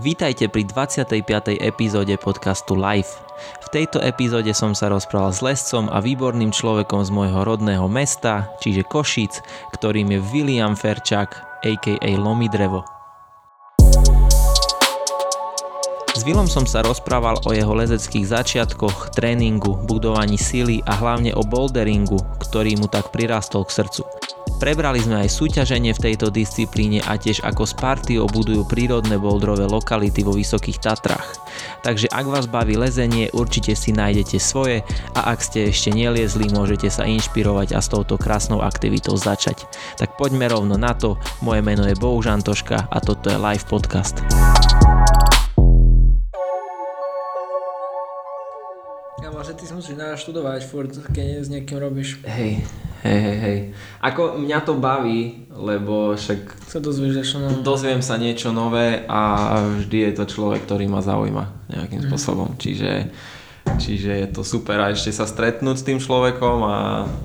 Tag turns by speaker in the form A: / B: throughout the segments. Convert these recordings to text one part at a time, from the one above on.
A: Vítajte pri 25. epizóde podcastu Life. V tejto epizóde som sa rozprával s lescom a výborným človekom z môjho rodného mesta, čiže Košic, ktorým je William Ferčák, a.k.a. Lomidrevo. S Vilom som sa rozprával o jeho lezeckých začiatkoch, tréningu, budovaní sily a hlavne o boulderingu, ktorý mu tak prirastol k srdcu. Prebrali sme aj súťaženie v tejto disciplíne a tiež ako s partiou budujú prírodné boldrové lokality vo Vysokých Tatrách. Takže ak vás baví lezenie, určite si nájdete svoje a ak ste ešte neliezli, môžete sa inšpirovať a s touto krásnou aktivitou začať. Tak poďme rovno na to, moje meno je Bohuž Antoška a toto je live podcast.
B: Naštudovať furt, keď s niekým robíš.
A: Hej, Hej, hej, hej. Ako mňa to baví, lebo však...
B: Sa dozvieš niečo nové.
A: Dozviem sa niečo nové a vždy je to človek, ktorý ma zaujíma nejakým mm. spôsobom. Čiže, čiže je to super a ešte sa stretnúť s tým človekom a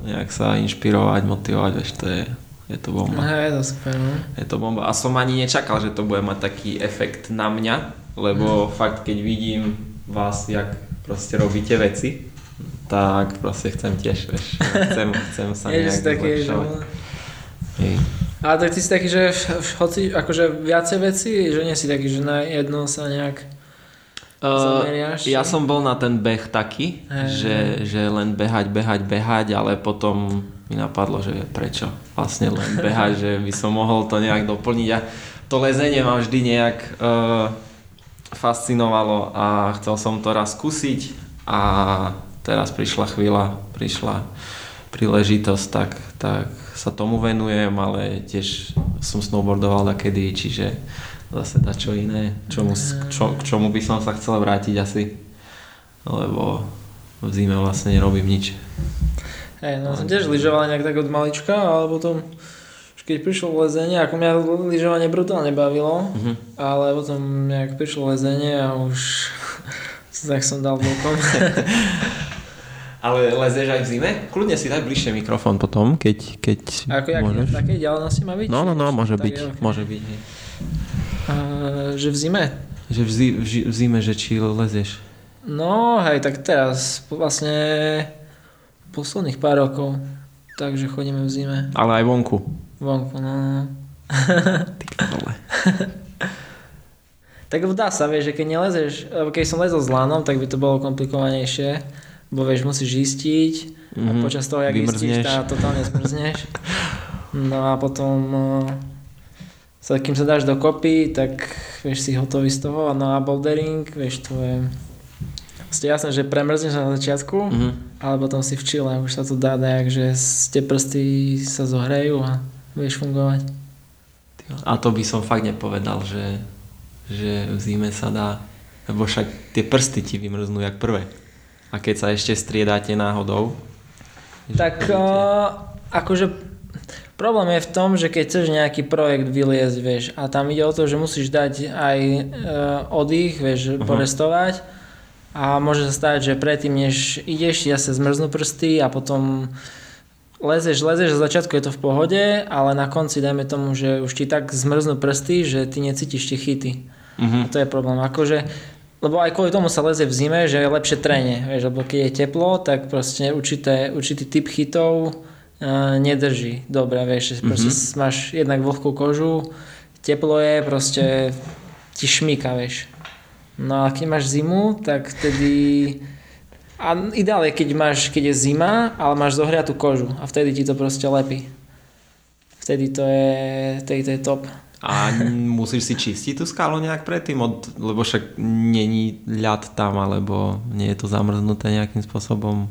A: nejak sa inšpirovať, motivovať, vieš, to je, je to bomba.
B: Hej, je to super, no.
A: Je to bomba. A som ani nečakal, že to bude mať taký efekt na mňa, lebo mm. fakt, keď vidím vás, jak proste robíte veci, tak proste chcem tiež, vieš, chcem, chcem sa nejak taký, že...
B: Ale tak ty si taký, že hoci, akože viacej veci, že nie si taký, že na jedno sa nejak uh, zameriaš?
A: Ja som bol na ten beh taký, hey, že, že len behať, behať, behať, ale potom mi napadlo, že prečo vlastne len behať, že by som mohol to nejak doplniť. A to lezenie ma vždy nejak uh, fascinovalo a chcel som to raz skúsiť a teraz prišla chvíľa, prišla príležitosť, tak, tak sa tomu venujem, ale tiež som snowboardoval kedy, čiže zase dá čo iné, čomu, čo, k čomu by som sa chcel vrátiť asi, lebo v zime vlastne nerobím nič.
B: Hej, no som tiež lyžoval nejak tak od malička, ale potom keď prišlo lezenie, ako mňa lyžovanie brutálne bavilo, uh-huh. ale potom nejak prišlo lezenie a už tak som dal bokom.
A: Ale lezeš aj v zime? Kľudne si daj bližšie mikrofón potom, keď, keď
B: Ako jak, môžeš. také ďalnosti má byť?
A: No, no, no, môže byť, okay. môže byť.
B: A, že v zime?
A: Že v, zi, v, v zime, že či lezeš?
B: No, hej, tak teraz vlastne posledných pár rokov, takže chodíme v zime.
A: Ale aj vonku?
B: Vonku, no. no.
A: Ty vole.
B: tak dá sa, vieš, že keď nelezeš, keď som lezol s lánom, tak by to bolo komplikovanejšie bo vieš, musíš istiť mm-hmm. a mhm. počas toho, jak istíš, tá totálne zmrzneš. No a potom eh, sa, kým sa dáš dokopy, tak vieš si hotový z toho. No a bouldering, vieš, to je Ste jasné, že premrzneš na začiatku, mm-hmm. ale potom si v čile, už sa to dá dajak, že tie prsty sa zohrejú a vieš fungovať.
A: A to by som fakt nepovedal, že, že v zime sa dá, lebo však tie prsty ti vymrznú jak prvé. A keď sa ešte striedáte náhodou?
B: Tak uh, akože problém je v tom, že keď chceš nejaký projekt vyliezť, vieš, a tam ide o to, že musíš dať aj uh, oddych, vieš, uh-huh. porestovať a môže sa stať, že predtým, než ideš, ja sa zmrznú prsty a potom lezeš, lezeš, za začiatku je to v pohode, ale na konci dajme tomu, že už ti tak zmrznú prsty, že ty necítiš tie chyty. Uh-huh. A to je problém. Akože lebo aj kvôli tomu sa leze v zime, že je lepšie trenie, vieš, lebo keď je teplo, tak proste určité, určitý typ chytov uh, nedrží. Dobre, vieš, mm-hmm. proste máš jednak vlhkú kožu, teplo je, proste ti šmíka, vieš. No a keď máš zimu, tak vtedy... A ideálne, keď, máš, keď je zima, ale máš zohriatú kožu a vtedy ti to proste lepí. Vtedy to je, vtedy to je top.
A: A musíš si čistiť tú skalu nejak predtým, od, lebo však není ľad tam, alebo nie je to zamrznuté nejakým spôsobom?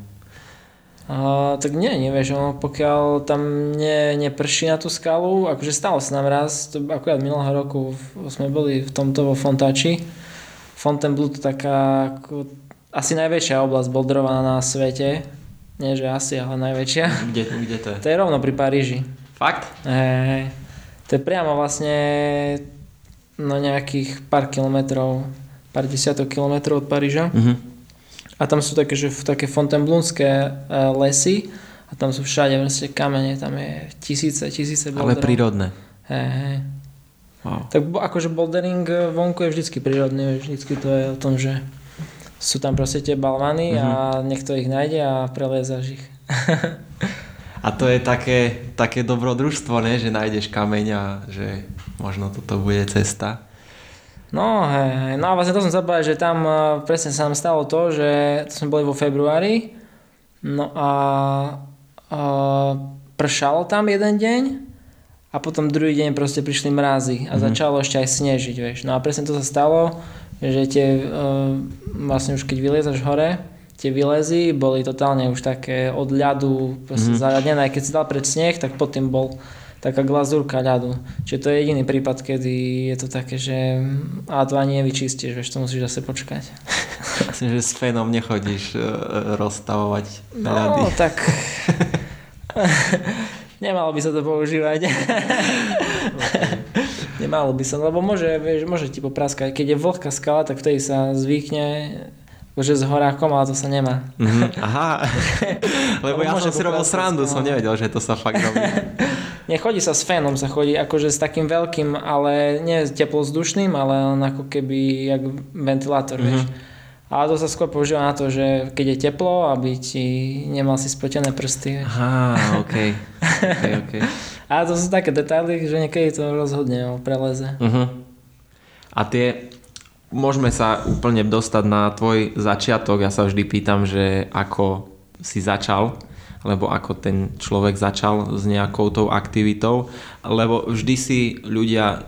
B: A, tak nie, nevieš, no, pokiaľ tam ne, neprší na tú skalu, akože stalo sa nám raz, to akurát minulého roku sme boli v tomto vo Fontači. Fontainebleau to taká ako, asi najväčšia oblasť boldrovaná na svete. Nie, že asi, ale najväčšia.
A: Kde, kde to je?
B: To je rovno pri Paríži.
A: Fakt?
B: Hej, to je priamo vlastne na nejakých pár kilometrov, pár desiatok kilometrov od Paríža. Uh-huh. A tam sú také, že také fontainebleauské e, lesy a tam sú všade vlastne kamene, tam je tisíce, tisíce
A: boulderov. Ale prírodné.
B: Hej, hej.
A: Wow.
B: Tak akože bouldering eh, vonku je vždycky prírodný, vždycky to je o tom, že sú tam proste tie balvany mm-hmm. a niekto ich nájde a preliezaš ich.
A: a to je také, také dobrodružstvo, ne? že nájdeš kameň a že možno toto bude cesta.
B: No hej, no a vlastne to som povedal, že tam uh, presne sa nám stalo to, že to sme boli vo februári, no a uh, pršalo tam jeden deň a potom druhý deň proste prišli mrazy a mm-hmm. začalo ešte aj snežiť, vieš. No a presne to sa stalo, že tie, uh, vlastne už keď vyliezaš hore, tie vylezy boli totálne už také od ľadu proste mm-hmm. zaradené, keď si dal pred sneh, tak pod tým bol taká glazúrka ľadu. Čiže to je jediný prípad, kedy je to také, že a to ani nevyčistíš, vieš, to musíš zase počkať.
A: Myslím, že s fénom nechodíš uh, rozstavovať
B: no, ľady. No, tak... Nemalo by sa to používať. Nemalo by sa, lebo môže, vieš, môže ti popraskať. Keď je vlhká skala, tak vtedy sa zvykne že s horákom, ale to sa nemá.
A: Mm-hmm. Aha, lebo ja som si robil srandu, som nevedel, že to sa fakt robí.
B: Nechodí sa s fénom, sa chodí akože s takým veľkým, ale nie teplozdušným, ale len ako keby jak ventilátor, mm-hmm. vieš. Ale to sa skôr používa na to, že keď je teplo, aby ti nemal si spotené prsty.
A: Aha, ok. okay, okay.
B: A to sú také detaily, že niekedy to rozhodne o preleze.
A: Uh-huh. A tie, môžeme sa úplne dostať na tvoj začiatok. Ja sa vždy pýtam, že ako si začal, lebo ako ten človek začal s nejakou tou aktivitou, lebo vždy si ľudia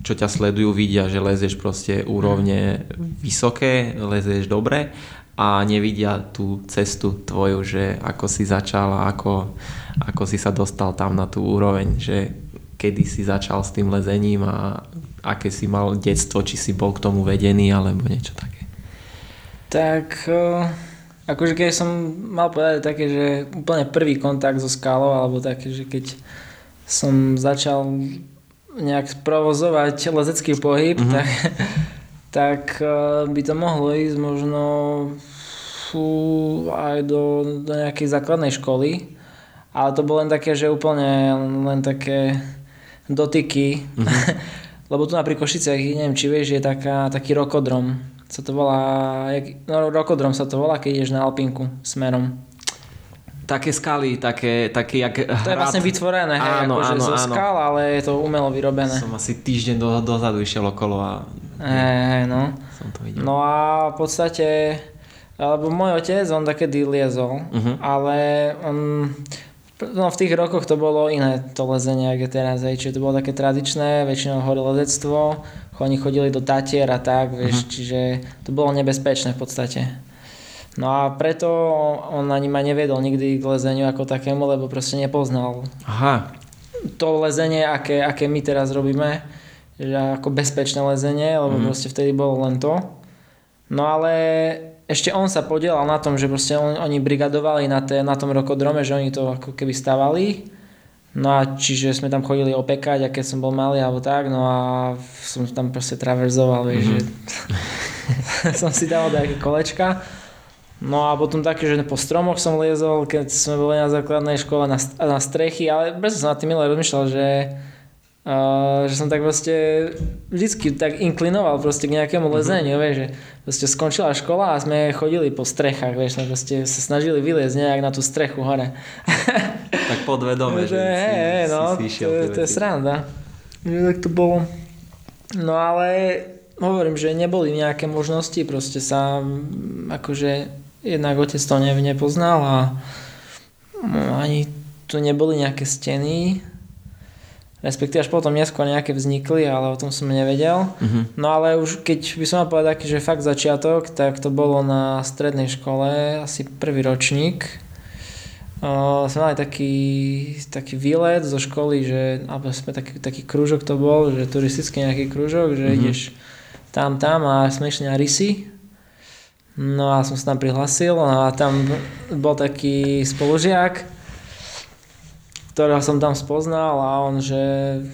A: čo ťa sledujú, vidia, že lezieš proste úrovne vysoké, lezieš dobre a nevidia tú cestu tvoju, že ako si začal a ako, ako si sa dostal tam na tú úroveň, že kedy si začal s tým lezením a aké si mal detstvo, či si bol k tomu vedený alebo niečo také.
B: Tak akože keď som mal povedať také, že úplne prvý kontakt so skalou alebo také, že keď som začal nejak provozovať lezecký pohyb, mm-hmm. tak, tak eh, by to mohlo ísť možno aj do, do nejakej základnej školy. Ale to bolo len také, že úplne len také dotyky. Mm-hmm. Lebo tu na pri Košiciach, neviem či vieš, je taká, taký rokodrom. Sa to volá, no rokodrom sa to volá, keď ideš na Alpinku smerom
A: také skaly, také, také jak
B: hrad. To je vlastne vytvorené, hej, áno, akože áno, zo áno. skal, ale je to umelo vyrobené.
A: Som asi týždeň do, dozadu išiel okolo a...
B: Hej, no. Som to videl. No a v podstate, alebo môj otec, on takedy liezol, uh-huh. ale on, no v tých rokoch to bolo iné to lezenie, je teraz, hej, čiže to bolo také tradičné, väčšinou hory lezectvo, oni chodili do Tatier a tak, vieš, uh-huh. čiže to bolo nebezpečné v podstate. No a preto on ani ma neviedol nikdy k lezeniu ako takému, lebo proste nepoznal
A: Aha.
B: to lezenie, aké, aké my teraz robíme, že ako bezpečné lezenie, lebo mm. proste vtedy bolo len to. No ale ešte on sa podielal na tom, že proste on, oni brigadovali na, te, na tom rokodrome, že oni to ako keby stavali. No a čiže sme tam chodili opekať a keď som bol malý alebo tak, no a som tam proste traverzoval, mm-hmm. že som si dal nejaké kolečka. No a potom také, že po stromoch som liezol, keď sme boli na základnej škole na, na strechy, ale bez som na tým milé rozmýšľal, že, uh, že som tak proste vždycky tak inklinoval proste k nejakému mhm. lezeniu, mm-hmm. vieš, že proste skončila škola a sme chodili po strechách, vieš, sme proste sa snažili vyliezť nejak na tú strechu hore.
A: Tak podvedome, že, že
B: si, hej, no, si to, to je sranda. Že tak to bolo. No ale hovorím, že neboli nejaké možnosti proste sa akože jednak otec to ne, nepoznal a no, ani tu neboli nejaké steny, respektíve až potom neskôr nejaké vznikli, ale o tom som nevedel. Uh-huh. No ale už keď by som mal povedať, že fakt začiatok, tak to bolo na strednej škole, asi prvý ročník. Uh, sme mali taký, taký výlet zo školy, že, alebo sme taký, taký krúžok to bol, že turistický nejaký krúžok, že uh-huh. ideš tam, tam a sme išli na rysy No a som sa tam prihlasil a tam bol taký spolužiak, ktorého som tam spoznal a on, že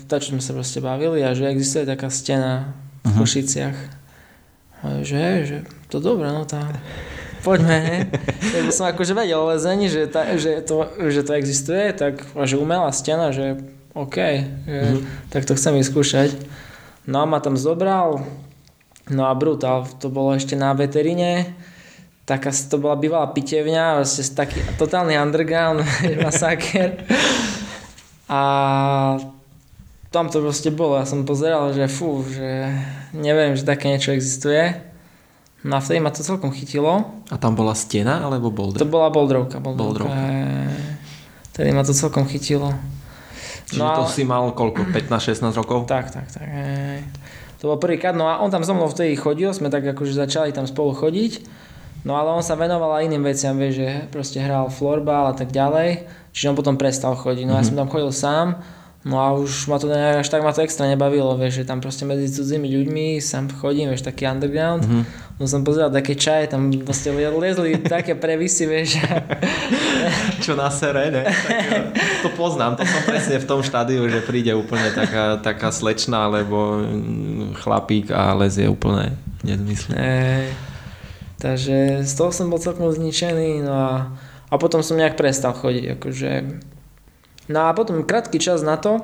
B: tak sme sa proste bavili a že existuje taká stena v uh-huh. Košiciach. A že, že to dobré, no tam poďme. Tak som akože vedel o lezení, že, ta, že, to, že to existuje, tak že umelá stena, že OK, že, uh-huh. tak to chcem vyskúšať. No a ma tam zobral, no a brutál, to bolo ešte na veterine, taká, to bola bývalá pitevňa, vlastne taký totálny underground, masaker. A tam to proste bolo, ja som pozeral, že fú, že neviem, že také niečo existuje. No a vtedy ma to celkom chytilo.
A: A tam bola stena alebo boulder?
B: To bola boldrovka. boldrovka. boldrovka. Vtedy ma to celkom chytilo.
A: Čiže no, to si mal koľko? 15-16 rokov?
B: Tak, tak, tak. To bol prvýkrát, no a on tam so mnou vtedy chodil, sme tak akože začali tam spolu chodiť. No ale on sa venoval aj iným veciam, vieš, že proste hral florbal a tak ďalej. Čiže on potom prestal chodiť. No mm-hmm. ja som tam chodil sám No a už ma to až tak ma to extra nebavilo, vieš, že tam proste medzi cudzími ľuďmi sám chodím, vieš, taký underground. Mm-hmm. No som pozeral také čaje, tam proste liezli také previsy, vieš.
A: Čo na sere, ne? Tak, to poznám, to som presne v tom štádiu, že príde úplne taká, taká slečna, alebo chlapík a lezie úplne nezmysl.
B: Takže z toho som bol celkom zničený, no a, a potom som nejak prestal chodiť, akože No a potom krátky čas na to,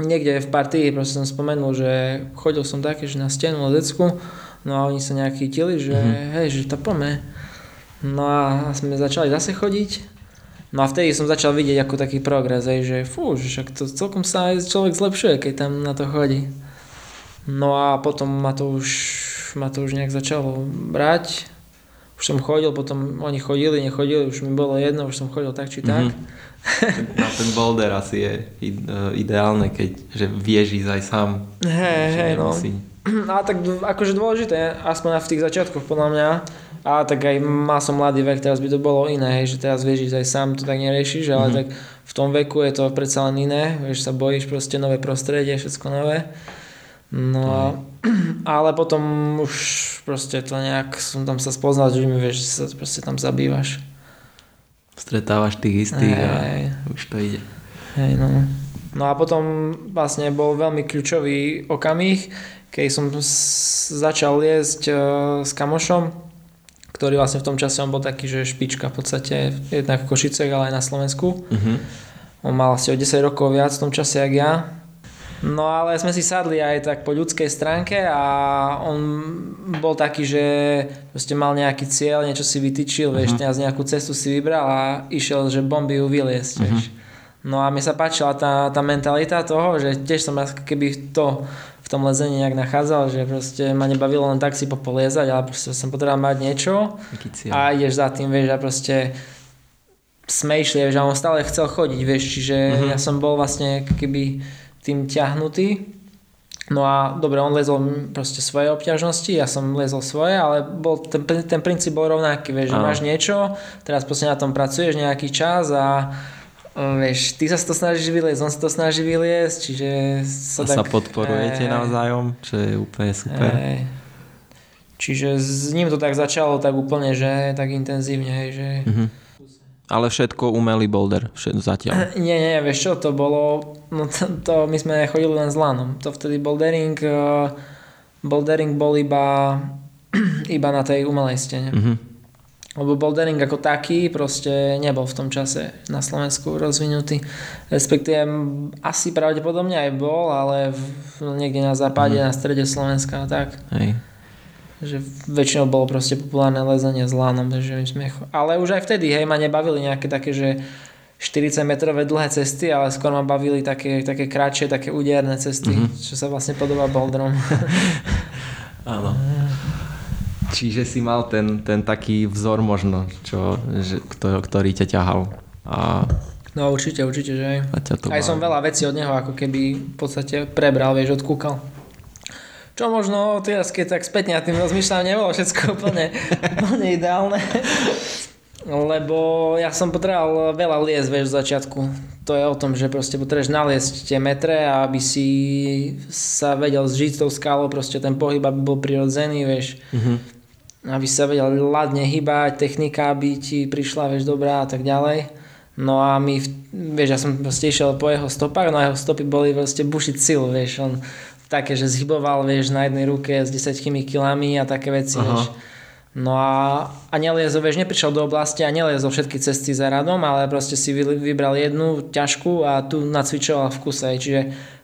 B: niekde v partii proste som spomenul, že chodil som také, že na stenu, na decku, no a oni sa nejak chytili, že mm-hmm. hej, že to poďme. No a sme začali zase chodiť, no a vtedy som začal vidieť ako taký progres, hej, že fú, že však to celkom sa aj človek zlepšuje, keď tam na to chodí. No a potom ma to už, ma to už nejak začalo brať, už som chodil, potom oni chodili, nechodili, už mi bolo jedno, už som chodil tak či tak. Mm-hmm
A: na ten boulder asi je ideálne, keď že vieš ísť aj sám.
B: Hej, hej, no. A tak akože dôležité, aspoň v tých začiatkoch podľa mňa, a tak aj mal som mladý vek, teraz by to bolo iné, hej, že teraz vieš ísť aj sám, to tak neriešiš, ale mm-hmm. tak v tom veku je to predsa len iné, vieš, sa bojíš proste nové prostredie, všetko nové. No a, ale potom už proste to nejak som tam sa spoznal, že mi vieš, sa proste tam zabývaš
A: stretávaš tých istých hey. a už to ide.
B: Hej, no. no a potom vlastne bol veľmi kľúčový okamih, keď som začal liesť uh, s kamošom, ktorý vlastne v tom čase on bol taký, že špička v podstate, jednak v Košicech, ale aj na Slovensku. Uh-huh. On mal asi o 10 rokov viac v tom čase, jak ja. No ale sme si sadli aj tak po ľudskej stránke a on bol taký, že proste mal nejaký cieľ, niečo si vytýčil, uh-huh. vieš, z nejakú cestu si vybral a išiel, že bomby ju vyliesť, uh-huh. vieš. No a mi sa páčila tá, tá mentalita toho, že tiež som keby to v tom lezení nejak nachádzal, že proste ma nebavilo len tak si popoliezať, ale proste som potreboval mať niečo a ideš za tým, vieš, a proste sme išli, vieš, a on stále chcel chodiť, vieš, čiže uh-huh. ja som bol vlastne keby tým ťahnutý. No a dobre, on lezol proste svoje obťažnosti, ja som lezol svoje, ale bol, ten, ten princíp bol rovnaký, vieš, že máš niečo, teraz proste na tom pracuješ nejaký čas a vieš, ty sa to snažíš vyliezť, on sa to snaží vyliezť, čiže
A: sa, a tak, sa podporujete e, navzájom, čo je úplne super. E,
B: čiže s ním to tak začalo tak úplne, že tak intenzívne, hej, že... Mm-hmm
A: ale všetko umelý boulder, všetko zatiaľ.
B: Nie, nie, vieš čo, to bolo, no to, to my sme chodili len s lanom. To vtedy bouldering, uh, bouldering bol iba, iba na tej umelej stene. Mm-hmm. Lebo bouldering ako taký proste nebol v tom čase na Slovensku rozvinutý. Respektíve asi pravdepodobne aj bol, ale v, niekde na západe, mm. na strede Slovenska a tak. Hej že väčšinou bolo proste populárne lezenie s lánom, takže my sme... Ale už aj vtedy, hej, ma nebavili nejaké také, že 40 metrové dlhé cesty, ale skôr ma bavili také, také kratšie, také úderné cesty, mm-hmm. čo sa vlastne podobá boulderom.
A: Áno. Čiže si mal ten, ten taký vzor možno, čo, že, ktorý ťa ťahal. A...
B: No určite, určite, že aj. Aj som veľa vecí od neho ako keby v podstate prebral, vieš, odkúkal. Čo možno teraz, keď tak spätne tým rozmýšľam, nebolo všetko úplne, úplne ideálne. Lebo ja som potreboval veľa liesť, vieš, v začiatku. To je o tom, že proste potrebuješ naliesť tie metre, aby si sa vedel zžiť tou skalou, proste ten pohyb aby bol prirodzený, vieš. Mm-hmm. Aby sa vedel ladne hýbať, technika aby ti prišla, vieš, dobrá a tak ďalej. No a my, vieš, ja som proste išiel po jeho stopách, no a jeho stopy boli proste bušiť silu, vieš. On také, že zhyboval, vieš, na jednej ruke s 10 kilami a také veci, Aha. vieš. No a, a neliezol, vieš, neprišiel do oblasti a neliezol všetky cesty za radom, ale proste si vybral jednu ťažkú a tu nacvičoval v kuse. Čiže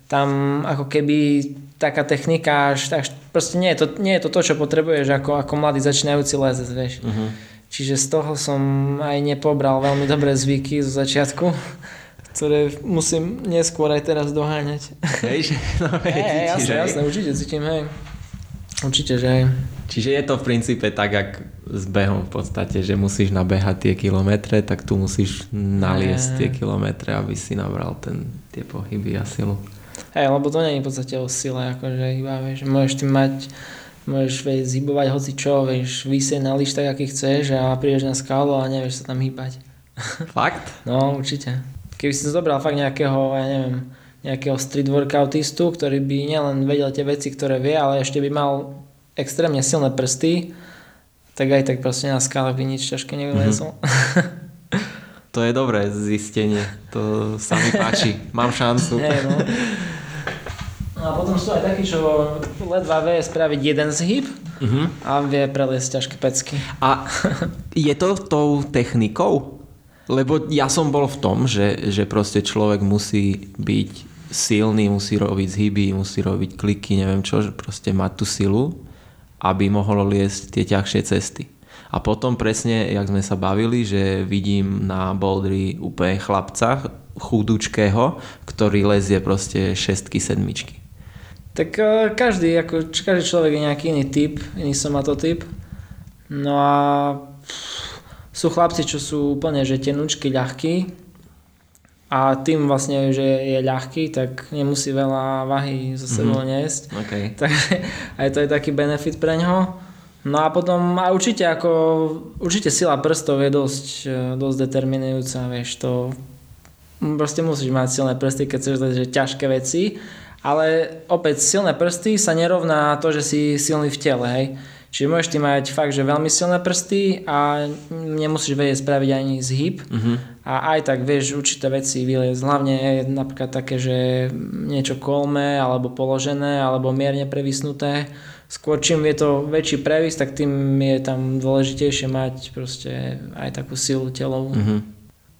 B: tam ako keby taká technika, až, až proste nie je, to, nie je to to, čo potrebuješ ako, ako mladý začínajúci lezec, vieš. Uh-huh. Čiže z toho som aj nepobral veľmi dobré zvyky zo začiatku, ktoré musím neskôr aj teraz doháňať.
A: Hej, no, hej,
B: hej jasne, jasne, určite cítim, hej. Určite, že hej.
A: Čiže je to v princípe tak, jak s behom v podstate, že musíš nabehať tie kilometre, tak tu musíš naliesť tie kilometre, aby si nabral ten, tie pohyby a silu.
B: Hej, lebo to nie je v podstate o sile, akože iba, vieš, môžeš ty mať, môžeš vieš, zhybovať hoci čo, vieš, vysieť na liš tak, aký chceš a prídeš na skálu a nevieš sa tam hýbať.
A: Fakt?
B: no, určite. Keby si zobral fakt nejakého, ja neviem, nejakého street workoutistu, ktorý by nielen vedel tie veci, ktoré vie, ale ešte by mal extrémne silné prsty, tak aj tak proste na skále by nič ťažké nevylezol. Mm-hmm.
A: To je dobré zistenie, to sa mi páči, mám šancu.
B: Hey, no. no a potom sú aj takí, čo ledva vie spraviť jeden zhyb uh-huh. a vie preliesť ťažké pecky.
A: A je to tou technikou? Lebo ja som bol v tom, že, že proste človek musí byť silný, musí robiť zhyby, musí robiť kliky, neviem čo, že proste mať tú silu, aby mohol liesť tie ťažšie cesty. A potom presne, jak sme sa bavili, že vidím na bouldri úplne chlapca chudučkého, ktorý lezie proste šestky, sedmičky.
B: Tak uh, každý, ako, každý človek je nejaký iný typ, iný somatotyp. No a sú chlapci, čo sú úplne že tenučky, ľahkí a tým vlastne, že je ľahký, tak nemusí veľa váhy zo sebou mm-hmm. niesť.
A: Okay.
B: Takže aj to je taký benefit pre ňoho. No a potom a určite ako, určite sila prstov je dosť, e, dosť determinujúca, vieš, to proste musíš mať silné prsty, keď chceš že ťažké veci, ale opäť silné prsty sa nerovná to, že si silný v tele, hej. Čiže môžeš ty mať fakt, že veľmi silné prsty a nemusíš vedieť spraviť ani zhyb uh-huh. a aj tak vieš určité veci vyliezť. Hlavne napríklad také, že niečo kolme alebo položené alebo mierne previsnuté skôr čím je to väčší previs, tak tým je tam dôležitejšie mať proste aj takú silu telovú. Mm-hmm.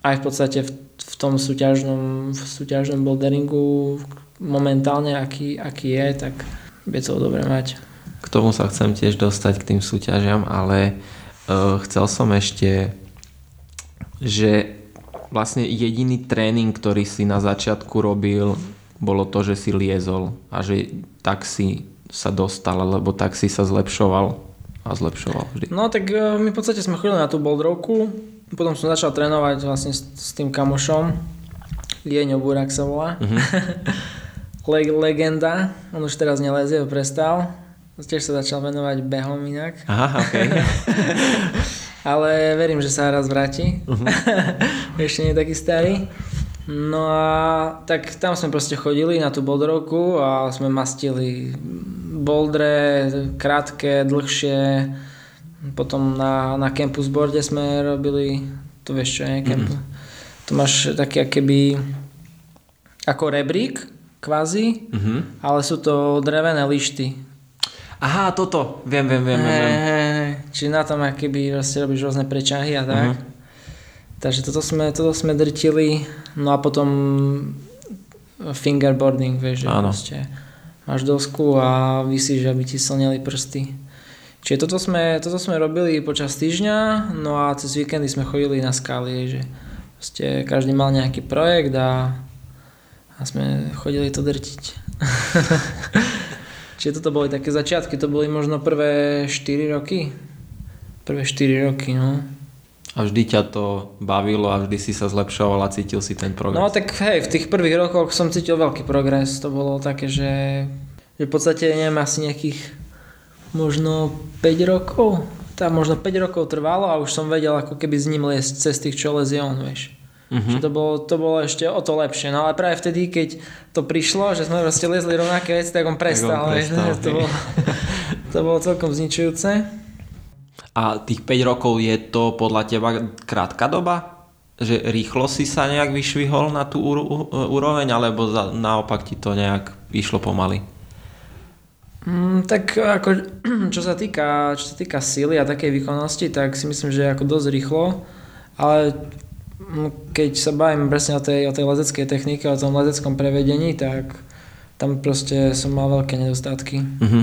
B: Aj v podstate v, v tom súťažnom, v súťažnom boulderingu momentálne, aký, aký je, tak je to dobre mať.
A: K tomu sa chcem tiež dostať k tým súťažiam, ale uh, chcel som ešte, že vlastne jediný tréning, ktorý si na začiatku robil, bolo to, že si liezol a že tak si sa dostal, lebo tak si sa zlepšoval a zlepšoval vždy.
B: No tak e, my v podstate sme chodili na tú boldrovku, potom som začal trénovať vlastne s, s tým kamošom, Lieňo Burak sa volá. Uh-huh. Le- legenda, on už teraz nelezie, prestal. Tiež sa začal venovať behom inak.
A: Aha, okay.
B: Ale verím, že sa raz vráti. Uh-huh. Ešte nie je taký starý. No a tak tam sme proste chodili na tú boldrovku a sme mastili boldre, krátke, dlhšie. Potom na, na campus boarde sme robili, to vieš čo je. Mm-hmm. Tu máš také keby ako rebrík, kvázi, mm-hmm. ale sú to drevené lišty.
A: Aha, toto, viem, viem, viem. viem.
B: Hey, čiže na tom keby vlastne robíš rôzne prečahy a tak. Uh-huh. Takže toto sme, toto sme drtili, no a potom fingerboarding, vieš, že Áno. proste máš dosku a vysíš, aby ti slneli prsty. Čiže toto sme, toto sme robili počas týždňa, no a cez víkendy sme chodili na skály, že proste každý mal nejaký projekt a, a sme chodili to drtiť. Čiže toto boli také začiatky, to boli možno prvé 4 roky. Prvé 4 roky, no
A: a vždy ťa to bavilo a vždy si sa zlepšoval a cítil si ten progres.
B: No tak hej, v tých prvých rokoch som cítil veľký progres. To bolo také, že, že v podstate neviem asi nejakých možno 5 rokov. Tam možno 5 rokov trvalo a už som vedel ako keby s ním liesť cez tých, čo lezie on, vieš. Uh-huh. to bolo, to bolo ešte o to lepšie. No ale práve vtedy, keď to prišlo, že sme proste liezli rovnaké veci, tak on prestal. Tak on prestal to, bolo, to bolo celkom zničujúce.
A: A tých 5 rokov je to podľa teba krátka doba? Že rýchlo si sa nejak vyšvihol na tú úroveň, alebo za, naopak ti to nejak išlo pomaly?
B: Mm, tak ako, čo sa týka, čo sa týka síly a takej výkonnosti, tak si myslím, že ako dosť rýchlo, ale keď sa bavím presne o tej, o tej lezeckej technike, o tom lezeckom prevedení, tak tam proste som mal veľké nedostatky.
A: Mhm.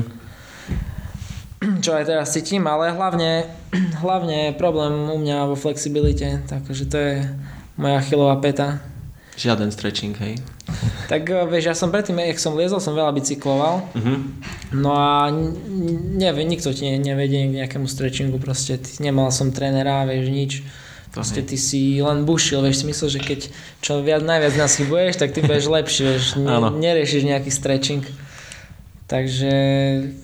B: Čo aj teraz cítim, ale hlavne, hlavne je problém u mňa vo flexibilite, takže to je moja chylová peta.
A: Žiaden stretching, hej?
B: Tak eh, vieš, ja som predtým, jak som liezol, som veľa bicykloval,
A: Mhm.
B: no a n- nevie, nikto ti ne- nevedie k nejakému stretchingu, proste nemal som trénera, vieš, nič. Proste ty si len bušil, vieš, si myslel, že keď čo viac, najviac naschybuješ, tak ty budeš lepší, vieš, ne, neriešiš nejaký stretching. Takže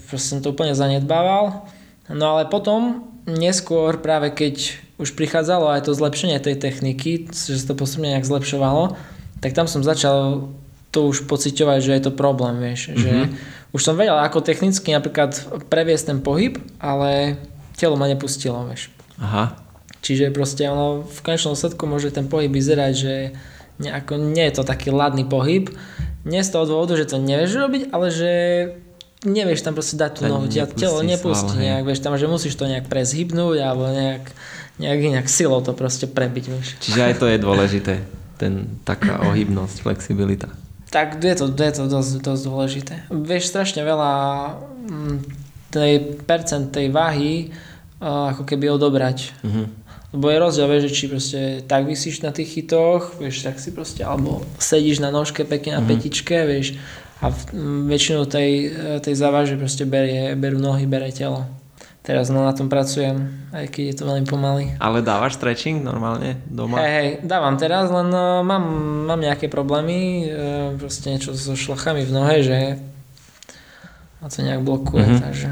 B: proste som to úplne zanedbával. No ale potom, neskôr práve keď už prichádzalo aj to zlepšenie tej techniky, že sa to postupne nejak zlepšovalo, tak tam som začal to už pociťovať, že je to problém, vieš, že už som vedel ako technicky napríklad previesť ten pohyb, ale telo ma nepustilo, vieš.
A: Aha.
B: Čiže proste ono v konečnom sledku môže ten pohyb vyzerať, že nejako, nie je to taký ladný pohyb. Nie z toho dôvodu, že to nevieš robiť, ale že nevieš tam proste dať tú nohu,
A: nepustí
B: telo nepustí
A: hej.
B: nejak, vieš tam, že musíš to nejak prezhybnúť alebo nejak, nejak inak silou to proste prebiť, vieš.
A: Čiže aj to je dôležité. Ten, taká ohybnosť, flexibilita.
B: Tak je to, je to dosť, dosť dôležité. Vieš strašne veľa mm, tej percent tej váhy uh, ako keby odobrať.
A: Mhm.
B: Lebo je rozdiel, vieš, že či proste tak vysíš na tých chytoch, vieš, tak si proste, alebo sedíš na nožke pekne na
A: Mhm.
B: petičke, vieš, a v, m, väčšinu tej, e, tej závaže proste berie, berú nohy, bere telo. Teraz no na tom pracujem, aj keď je to veľmi pomaly.
A: Ale dávaš stretching normálne doma?
B: Hej, hej, dávam teraz, len uh, mám, mám nejaké problémy, uh, proste niečo so šlachami v nohe, že ma to nejak blokuje,
A: Mhm.
B: takže...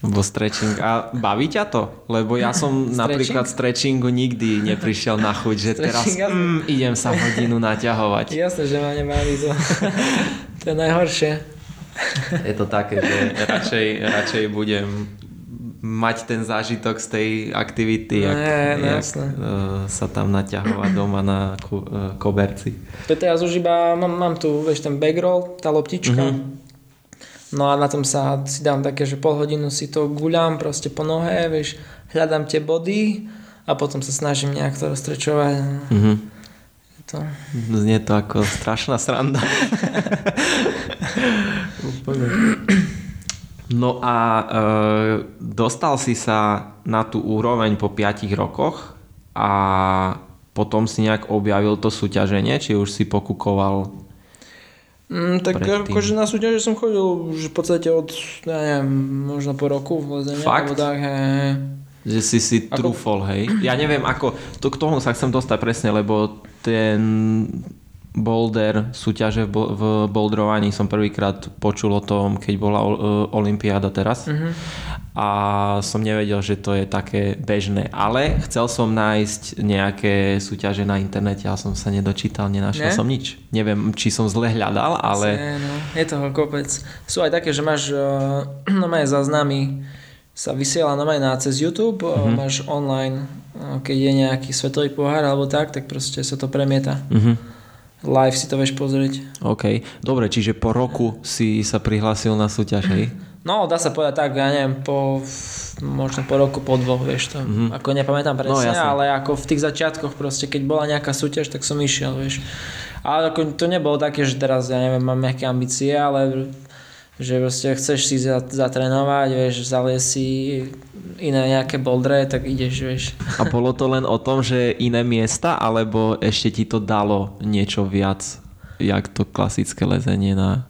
A: Lebo stretching. A baví ťa to? Lebo ja som napríklad stretchingu nikdy neprišiel na chuť, že teraz
B: Stretching, jasne.
A: mm, idem sa hodinu naťahovať.
B: Jasne, že ma nebaví to. to je najhoršie.
A: Je to také, že radšej, radšej budem mať ten zážitok z tej aktivity, jak,
B: Ne, no
A: jak
B: jasné.
A: eh, sa tam naťahovať doma na ku, eh, koberci.
B: To je teraz už iba, mám, mám tu, vieš, ten backroll, tá loptička.
A: Mhm.
B: No a na tom sa si dám také, že pol hodinu si to guľam proste po nohe, vieš, hľadám tie body a potom sa snažím nejak to rozstrečovať.
A: Mhm.
B: Je To...
A: Znie to ako strašná sranda. No a e, dostal si sa na tú úroveň po 5 rokoch a potom si nejak objavil to súťaženie, či už si pokukoval
B: Mm, tak
A: Predtým.
B: akože na súťaže som chodil už v podstate od, ja neviem, možno po roku v lezenia.
A: Fakt?
B: Tak, hej, hej.
A: Že si si
B: Ako-
A: trúfol, hej? Ja neviem, ako, to k tomu sa chcem dostať presne, lebo ten boulder, súťaže v, v bouldrovaní som prvýkrát počul o tom, keď bola e, Olympiáda teraz.
B: Mhm.
A: A som nevedel, že to je také bežné. Ale chcel som nájsť nejaké súťaže na internete, ale som sa nedočítal, nenašiel
B: Ne?
A: som nič. Neviem, či som zle hľadal, ale...
B: Je, no, je toho kopec. Sú aj také, že máš uh, normálne záznamy sa vysiela normálne na cez YouTube, mm-hmm. máš online, uh, keď je nejaký svetový pohár alebo tak, tak proste sa to premieta.
A: Mhm.
B: Live si to vieš pozrieť.
A: OK. Dobre, čiže po roku si sa prihlásil na súťaž, hej?
B: No, dá sa povedať tak, ja neviem, po, možno po roku, po dvoch, vieš to. Mm-hmm. Ako nepamätám presne,
A: Mhm. No, jasne.
B: ale ako v tých začiatkoch proste, keď bola nejaká súťaž, tak som išiel, vieš. Ale ako to nebolo také, že teraz, ja neviem, mám nejaké ambície, ale že proste chceš si za- zatrénovať, vieš, zaliesť si iné nejaké boldre, tak ideš, vieš.
A: A bolo to len o tom, že iné miesta, alebo ešte ti to dalo niečo viac, jak to klasické lezenie na...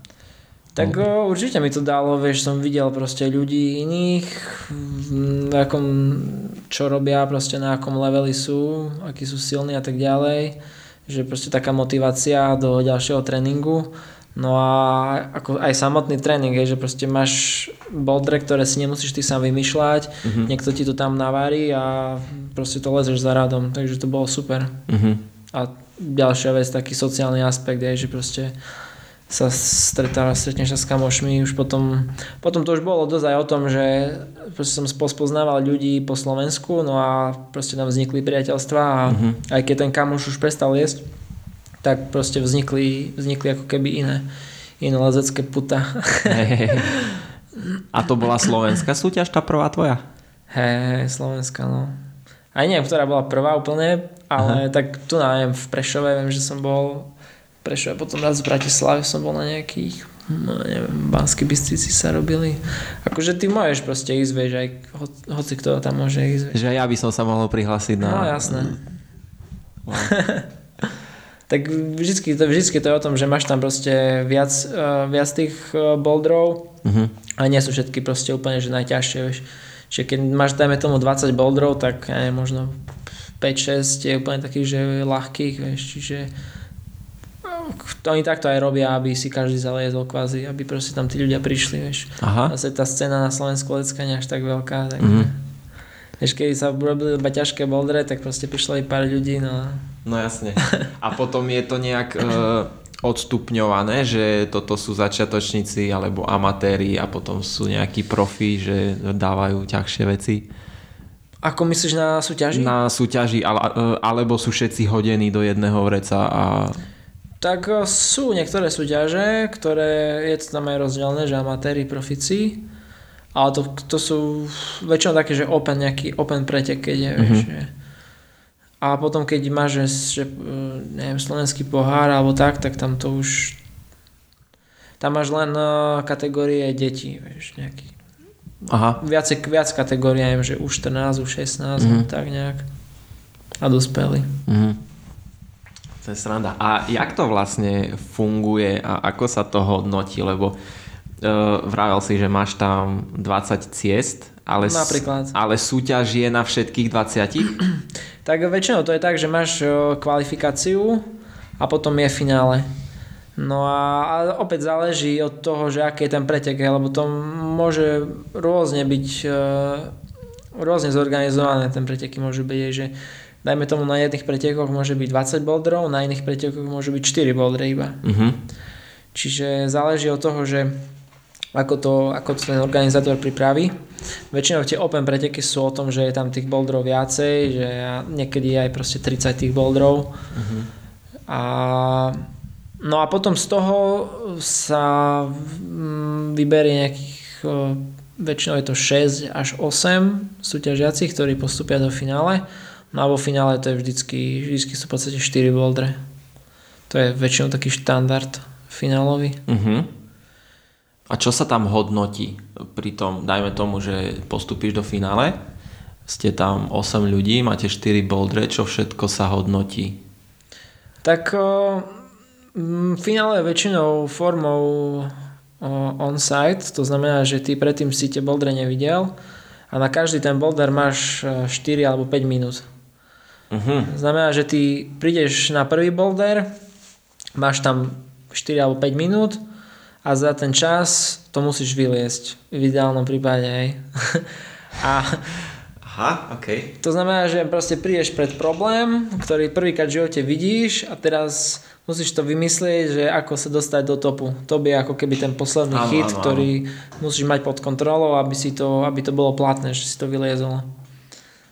B: Tak o, určite mi to dalo, vieš, som videl proste ľudí iných, v akom, čo robia, proste na akom leveli sú, akí sú silní a tak ďalej, že proste taká motivácia do ďalšieho tréningu. No a ako aj samotný tréning, hej, že proste máš boldre, ktoré si nemusíš ty sám vymýšľať, mm-hmm. niekto ti to tam navári a proste to lezeš za radom, takže to bolo super.
A: Mhm.
B: A ďalšia vec, taký sociálny aspekt je, že proste sa stretávaš, stretneš sa s kamošmi, už potom, potom to už bolo dosť aj o tom, že proste som pospoznával ľudí po Slovensku, no a proste tam vznikli priateľstva a
A: Mhm.
B: aj keď ten kamoš už prestal jesť, tak proste vznikli, vznikli ako keby iné, iné lezecké puta.
A: A to bola slovenská súťaž, tá prvá tvoja?
B: Hej, Slovenska, no. Aj neviem, ktorá bola prvá úplne, ale tak tu neviem, v Prešove viem, že som bol Prešov a potom raz v Bratislave som bol na nejakých no neviem, Bansky Bystrici sa robili. Akože ty môžeš proste ísť, vieš, aj ho, hoci kto tam môže ísť. Vieš.
A: Že ja by som sa mohol prihlásiť na...
B: No jasné. Wow. tak vždycky to, vždycky to je o tom, že máš tam proste viac, uh, viac tých uh, boulderov uh-huh. a nie sú všetky proste úplne že najťažšie, vieš. Čiže keď máš, dajme tomu 20 boulderov, tak neviem, možno 5-6 je úplne takých, že ľahkých, vieš, čiže oni takto aj robia, aby si každý zaliezol kvázi, aby proste tam tí ľudia prišli, vieš. Aha. Zase tá scéna na Slovensku lecka nie až tak veľká, tak mm. Vieš, keď sa robili iba ťažké boldre, tak proste prišlo aj pár ľudí, no.
A: No jasne. A potom je to nejak uh, odstupňované, že toto sú začiatočníci alebo amatéri a potom sú nejakí profi, že dávajú ťažšie veci.
B: Ako myslíš na súťaži?
A: Na súťaži, ale, uh, alebo sú všetci hodení do jedného vreca a...
B: Tak e, sú niektoré súťaže, ktoré je to tam aj rozdelené, že amatéri, profici. Ale to, to sú väčšinou také, že open, nejaký open pretek, keď je, mm-hmm. vieš, že. A potom keď máš, že, neviem, slovenský pohár alebo tak, tak tam to už tam máš len uh, kategórie detí, vieš, nejaký. Aha. Viac, viac kategórií, neviem, že už 14, už 16, mm-hmm. tak nejak. A dospeli. Mm-hmm.
A: To je sranda. A jak to vlastne funguje a ako sa to hodnotí, lebo Uh, vravel si, že máš tam 20 ciest, ale,
B: Napríklad.
A: ale súťaž je na všetkých 20?
B: tak väčšinou to je tak, že máš kvalifikáciu a potom je finále. No a, a opäť záleží od toho, že aký je ten pretek, lebo to môže rôzne byť uh, rôzne zorganizované, ten preteky môže byť, že dajme tomu na jedných pretekoch môže byť 20 boulderov, na iných pretekoch môže byť 4 bouldery iba. Uh-huh. Čiže záleží od toho, že ako to, ako to ten organizátor pripraví. Väčšinou tie open preteky sú o tom, že je tam tých boulderov viacej, že niekedy je aj proste 30 tých boulderov. Uh-huh. A, no a potom z toho sa mm, vyberie nejakých, väčšinou je to 6 až 8 súťažiacich, ktorí postupia do finále. No a vo finále to je vždycky, vždycky sú v podstate 4 bouldere. To je väčšinou taký štandard finálový. Uh-huh.
A: A čo sa tam hodnotí? Pri tom, dajme tomu, že postupíš do finále, ste tam 8 ľudí, máte 4 boldre, čo všetko sa hodnotí?
B: Tak o, finále je väčšinou formou on-site, to znamená, že ty predtým si tie boldre nevidel a na každý ten boulder máš 4 alebo 5 minút. Uh-huh. Znamená, že ty prídeš na prvý boulder, máš tam 4 alebo 5 minút a za ten čas to musíš vyliesť. V ideálnom prípade, hej.
A: a Aha, OK.
B: To znamená, že proste prídeš pred problém, ktorý prvýkrát v živote vidíš a teraz musíš to vymyslieť, že ako sa dostať do topu. To by ako keby ten posledný áno, hit, áno, ktorý áno. musíš mať pod kontrolou, aby, si to, aby to bolo platné, že si to vyliezol.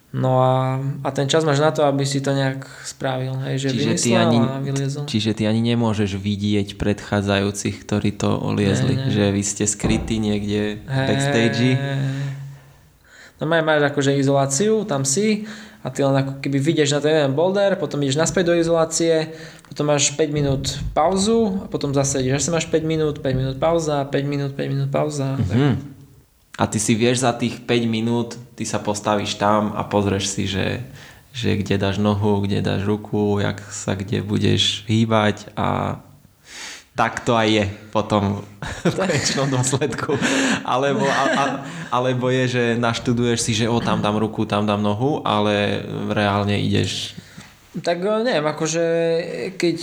B: No a, a ten čas máš na to, aby si to nejak spravil, hej, že čiže ty ani, a vyliezol.
A: Čiže ty ani nemôžeš vidieť predchádzajúcich, ktorí to oliezli, ne, ne. že vy ste skrytí niekde v backstage.
B: No máš, máš akože izoláciu, tam si a ty len ako keby vidieš na ten jeden boulder, potom ideš naspäť do izolácie, potom máš 5 minút pauzu a potom zase ideš, zase máš 5 minút, 5 minút pauza, 5 minút, 5 minút pauza. Mm-hmm.
A: A ty si vieš za tých 5 minút, ty sa postavíš tam a pozrieš si, že, že kde dáš nohu, kde dáš ruku, jak sa kde budeš hýbať a tak to aj je potom v konečnom dôsledku. Alebo, a, a, alebo je, že naštuduješ si, že o tam dám ruku, tam dám nohu, ale reálne ideš
B: tak eh, neviem, akože keď,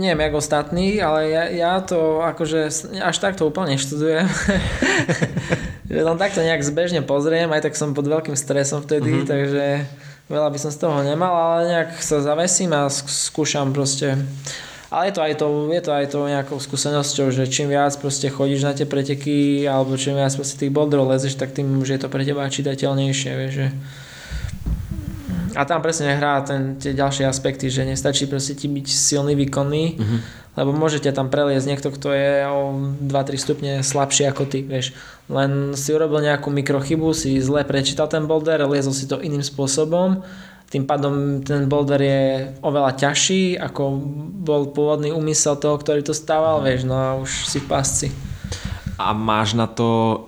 B: neviem jak ostatní, ale ja, ja to akože až takto úplne študujem. že tam takto nejak zbežne pozriem, aj tak som pod veľkým stresom vtedy, mm-hmm. takže veľa by som z toho nemal, ale nejak sa zavesím a skúšam proste ale je to aj to, je to aj to nejakou skúsenosťou, že čím viac proste chodíš na tie preteky alebo čím viac proste tých boldrov lezeš, tak tým už je to pre teba čitateľnejšie, vieš, že a tam presne hrá ten, tie ďalšie aspekty, že nestačí proste ti byť silný, výkonný, uh-huh. Lebo môžete tam preliesť niekto, kto je o 2-3 stupne slabší ako ty, vieš. Len si urobil nejakú mikrochybu, si zle prečítal ten boulder, liezol si to iným spôsobom, tým pádom ten boulder je oveľa ťažší, ako bol pôvodný úmysel toho, ktorý to stával, vieš, no a už si v pásci.
A: A máš na to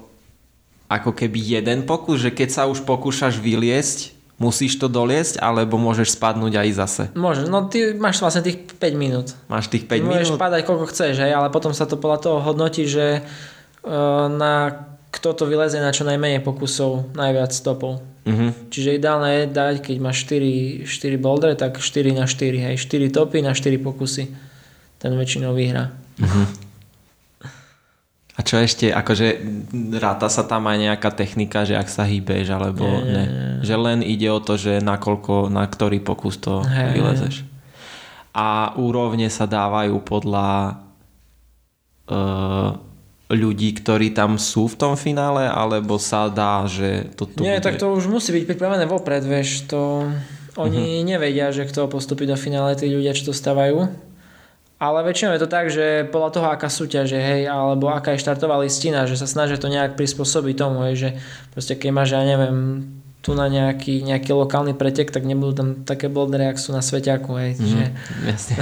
A: ako keby jeden pokus, že keď sa už pokúšaš vyliesť, musíš to doliesť, alebo môžeš spadnúť aj zase?
B: Môžeš, no ty máš vlastne tých 5 minút.
A: Máš tých 5
B: Môžeš
A: minút?
B: padať koľko chceš, hej, ale potom sa to podľa toho hodnotí, že uh, na kto to vylezie na čo najmenej pokusov, najviac stopov.
A: Mhm.
B: Čiže ideálne je dať, keď máš 4, 4 boulder, tak 4 na 4, hej, 4 topy na 4 pokusy. Ten väčšinou vyhrá.
A: A čo ešte, akože ráta sa tam aj nejaká technika, že ak sa hýbeš, alebo
B: Nie, nie,
A: ne.
B: nie.
A: Že len ide o to, že na koľko, na ktorý pokus to
B: Hej.
A: vylezeš. A úrovne sa dávajú podľa uh, ľudí, ktorí tam sú v tom finále, alebo sa dá, že to tu
B: Nie,
A: bude...
B: tak to už musí byť pripravené vopred, vieš, to oni nevedia, že kto postupí do finále, tí ľudia, čo to stavajú. Ale väčšinou je to tak, že podľa toho, aká súťaž je, hej, alebo aká je štartová listina, že sa snažia to nejak prispôsobiť tomu, hej, že proste keď máš, ja neviem, tu na nejaký, nejaký lokálny pretek, tak nebudú tam také bouldery, ak sú na Sveťaku, hej,
A: Mhm,
B: že,
A: jasne.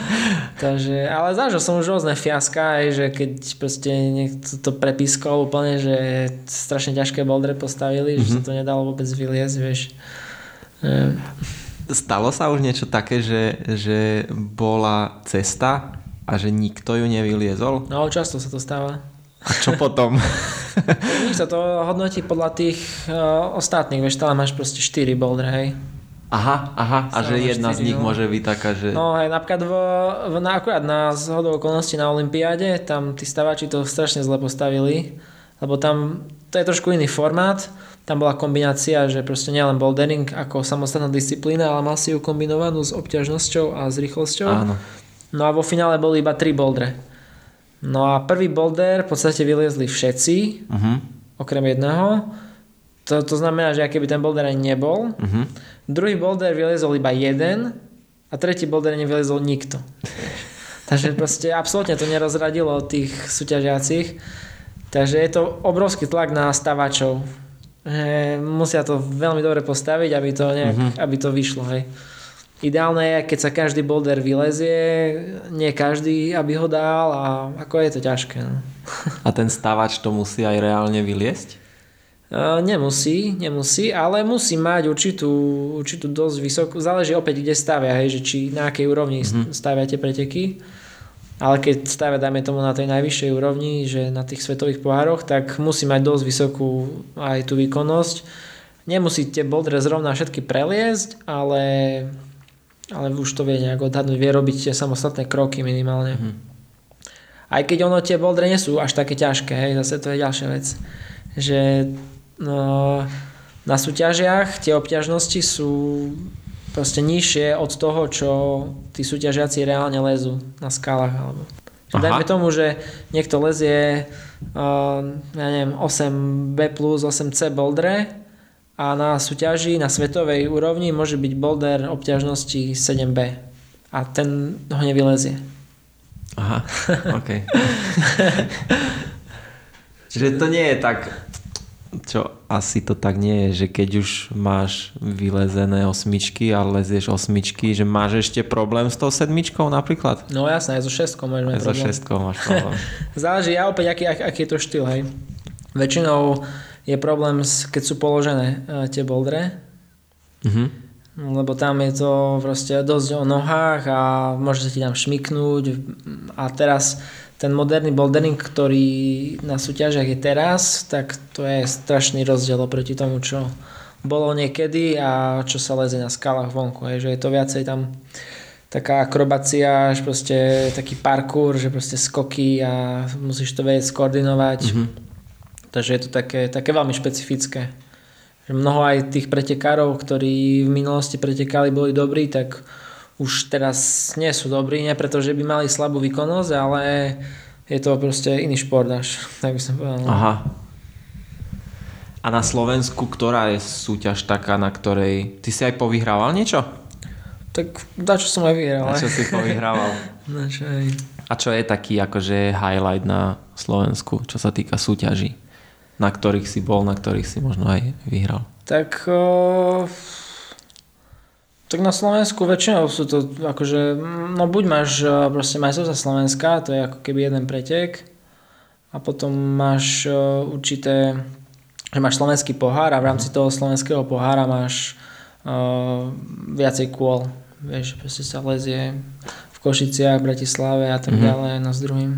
B: takže, ale zažil som už rôzne fiaska, hej, že keď proste niekto to prepískol úplne, že strašne ťažké bouldery postavili, že sa to nedalo vôbec vyliezť, vieš. Ehm,
A: Stalo sa už niečo také, že, že bola cesta a že nikto ju nevyliezol?
B: No, často sa to stáva.
A: A čo potom?
B: Nič sa to hodnotí podľa tých uh, ostatných, vieš, stále máš proste 4 boulder, hej.
A: Aha, aha, a že jedna z nich
B: no.
A: môže byť taká, že...
B: No hej, napríklad v, v, na, akurát na zhodou okolností na Olympiáde, tam tí stavači to strašne zle postavili, lebo tam to je trošku iný formát, tam bola kombinácia, že proste nielen bouldering ako samostatná disciplína, ale mal si ju kombinovanú s obťažnosťou a s rýchlosťou.
A: Áno.
B: No a vo finále boli iba 3 bouldre. No a prvý boulder v podstate vyliezli všetci,
A: Uh-huh.
B: okrem jedného. To, to znamená, že aký by ten boulder ani nebol.
A: Uh-huh.
B: Druhý boulder vyliezol iba jeden a tretí boulder nevyliezol nikto. Takže proste absolútne to nerozradilo tých súťažiacich. Takže je to obrovský tlak na stavačov. Že musia to veľmi dobre postaviť, aby to, nejak,
A: Mhm.
B: aby to vyšlo. Hej. Ideálne je, keď sa každý boulder vylezie, nie každý, aby ho dal a ako je to ťažké. No.
A: A ten stavač to musí aj reálne vyliesť?
B: Uh, nemusí, nemusí, ale musí mať určitú, určitú dosť vysokú, záleží opäť kde stavia, hej, že či na akej úrovni mm-hmm. staviate preteky. Ale keď stavia, dajme tomu na tej najvyššej úrovni, že na tých svetových pohároch, tak musí mať dosť vysokú aj tú výkonnosť. Nemusíte boldre zrovna všetky preliesť, ale, ale už to vie nejak odhadnúť, vie robiť tie samostatné kroky minimálne. Mm-hmm. Aj keď ono tie boldre nie sú až také ťažké, hej, zase to je ďalšia vec. Že no, na súťažiach tie obťažnosti sú proste nižšie od toho, čo tí súťažiaci reálne lezú na skalách. Alebo...
A: Aha.
B: dajme tomu, že niekto lezie uh, ja neviem, 8B plus 8C boldre a na súťaži na svetovej úrovni môže byť boulder obťažnosti 7B a ten ho nevylezie.
A: Aha, OK. Čiže to nie je tak, čo asi to tak nie je, že keď už máš vylezené osmičky a lezieš osmičky, že máš ešte problém s tou sedmičkou napríklad?
B: No jasné, aj so šestkou môžeme
A: Aj so šestkou máš problém.
B: Záleží, a opäť, aký, aký, je to štýl, hej. Väčšinou je problém, keď sú položené e, tie boldre,
A: Mhm.
B: lebo tam je to proste dosť o nohách a môže sa ti tam šmiknúť a teraz ten moderný bouldering, ktorý na súťažiach je teraz, tak to je strašný rozdiel oproti tomu, čo bolo niekedy a čo sa leze na skalách vonku. Hej, že je to viacej tam taká akrobácia, až proste taký parkour, že proste skoky a musíš to vedieť skoordinovať. Mm-hmm. Takže je to také, také veľmi špecifické. Mnoho aj tých pretekárov, ktorí v minulosti pretekali, boli dobrí, tak už teraz nie sú dobrí, nie preto, že by mali slabú výkonnosť, ale je to proste iný šport až, tak by som povedal. no.
A: Aha. A na Slovensku, ktorá je súťaž taká, na ktorej... Ty si aj povyhrával niečo?
B: Tak dá, čo som aj vyhral.
A: Na čo si povyhrával?
B: Na čo aj...
A: A čo je taký akože highlight na Slovensku, čo sa týka súťaží? Na ktorých si bol, na ktorých si možno aj vyhral?
B: Tak o, Tak na Slovensku väčšinou sú to akože, no buď máš e, proste majstrovstvá Slovenska, to je ako keby jeden pretek a potom máš uh, určité, že máš slovenský pohár a v rámci toho slovenského pohára máš uh, viacej kôl. Vieš, proste sa lezie v Košiciach, Bratislave a tak mm-hmm. ďalej, no s druhým.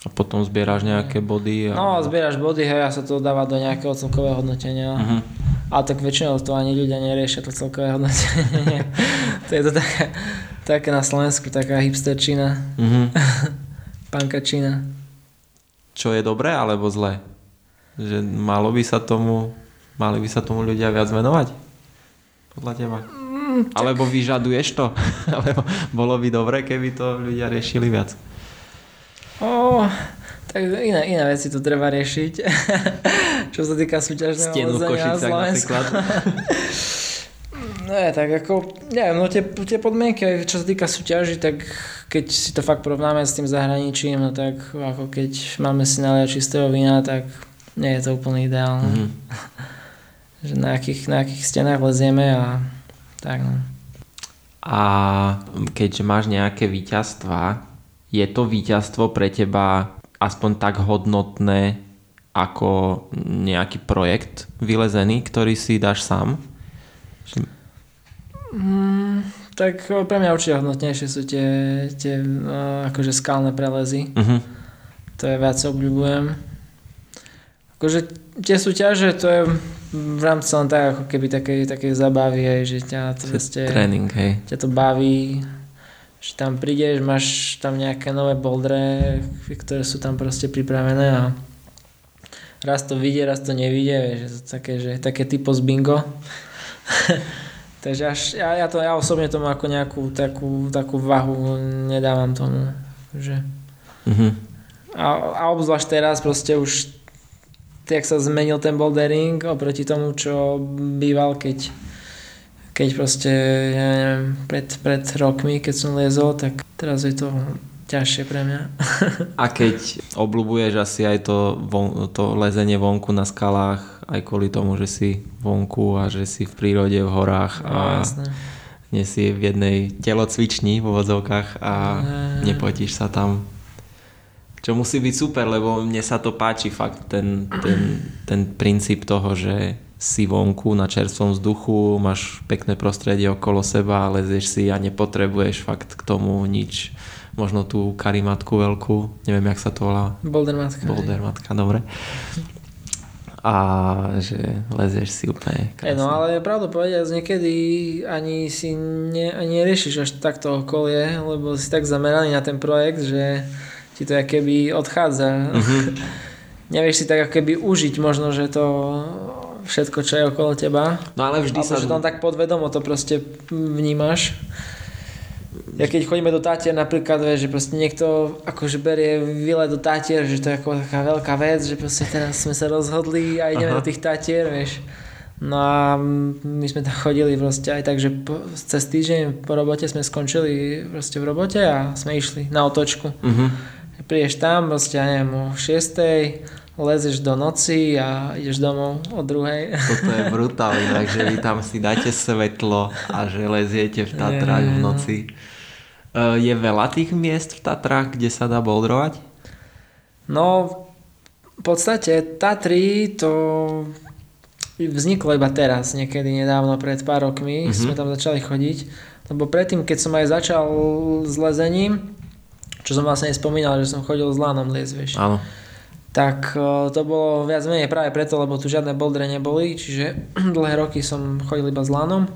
A: A potom zbieraš nejaké body?
B: A... No, zbieraš body, hej, a sa to dáva do nejakého celkového hodnotenia. Mm-hmm. A tak väčšinou to ani ľudia neriešia, to celkové hodnotenie. to je to taká, také na Slovensku, taká hipsterčina. Mm-hmm. Pankačina
A: čo je dobré alebo zlé? Že malo by sa tomu, mali by sa tomu ľudia viac venovať? Podľa teba? Mm, tak... Alebo vyžaduješ to? alebo bolo by dobre, keby to ľudia riešili viac?
B: Oh, tak iné, iné veci tu treba riešiť. Čo sa týka súťažného
A: Stenu v Košicách napríklad.
B: Ne, tak ako, neviem, no tie, tie podmienky, čo sa týka súťaží, tak keď si to fakt porovnáme s tým zahraničím, no tak ako keď máme si naliať čistého vína, tak nie je to úplne ideálne. Mm-hmm. že na akých, na akých stenách lezieme a tak no.
A: A keďže máš nejaké víťazstva, je to víťazstvo pre teba aspoň tak hodnotné ako nejaký projekt vylezený, ktorý si dáš sám?
B: Mm, tak pre mňa určite hodnotnejšie sú tie, tie no, akože skalné prelezy. Uh-huh. To je viac obľúbujem. Akože tie súťaže, to je v rámci len tak ako keby také, také zabavy, hej, že ťa to
A: proste, tréning, hej.
B: ťa to baví, že tam prídeš, máš tam nejaké nové boldre, ktoré sú tam proste pripravené a raz to vidie, raz to nevidie, že to také, že také typo z bingo. Takže až, ja, ja, to, ja osobne tomu ako nejakú takú, takú váhu nedávam tomu. Že... Mm-hmm. A, a obzvlášť teraz proste už jak sa zmenil ten bouldering oproti tomu, čo býval, keď, keď proste, ja neviem, pred, pred rokmi, keď som liezol, tak teraz je to ťažšie pre mňa.
A: A keď obľúbuješ asi aj to, von, to lezenie vonku na skalách, aj kvôli tomu, že si vonku a že si v prírode, v horách a no, nie si v jednej telocvični v vodzovkách a ne. nepotíš sa tam. Čo musí byť super, lebo mne sa to páči fakt, ten, ten, ten princíp toho, že si vonku na čerstvom vzduchu, máš pekné prostredie okolo seba, lezieš si a nepotrebuješ fakt k tomu nič možno tú karimatku veľkú, neviem, jak sa to volá.
B: Boulder matka.
A: Boulder matka, dobre. A že lezieš si úplne
B: krásne. no ale pravdu povedať, niekedy ani si ne, ani neriešiš až takto okolie, lebo si tak zameraný na ten projekt, že ti to keby odchádza. Uh-huh. Nevieš si tak keby užiť možno, že to všetko, čo je okolo teba.
A: No ale vždy
B: sa... že tam tak podvedomo to proste vnímaš ja keď chodíme do Tatier napríklad, vieš, že proste niekto akože berie výlet do Tatier, že to je ako taká veľká vec, že proste teraz sme sa rozhodli a ideme Aha. do tých Tatier, vieš. No a my sme tam chodili proste aj tak, že po, cez týždeň po robote sme skončili proste v robote a sme išli na otočku. Uh-huh. Prídeš tam proste, ja neviem, o 6 lezeš do noci a ideš domov o druhej.
A: Toto je brutálne, takže vy tam si dáte svetlo a že leziete v Tatrách v noci. E, je veľa tých miest v Tatrách, kde sa dá boldrovať?
B: No, v podstate Tatry to vzniklo iba teraz, niekedy nedávno, pred pár rokmi mm-hmm. sme tam začali chodiť. Lebo predtým, keď som aj začal s lezením, čo som vlastne spomínal, že som chodil s lánom liesť, vieš.
A: Áno.
B: Tak e, to bolo viac menej práve preto, lebo tu žiadne boldre neboli, čiže dlhé roky som chodil iba s lánom.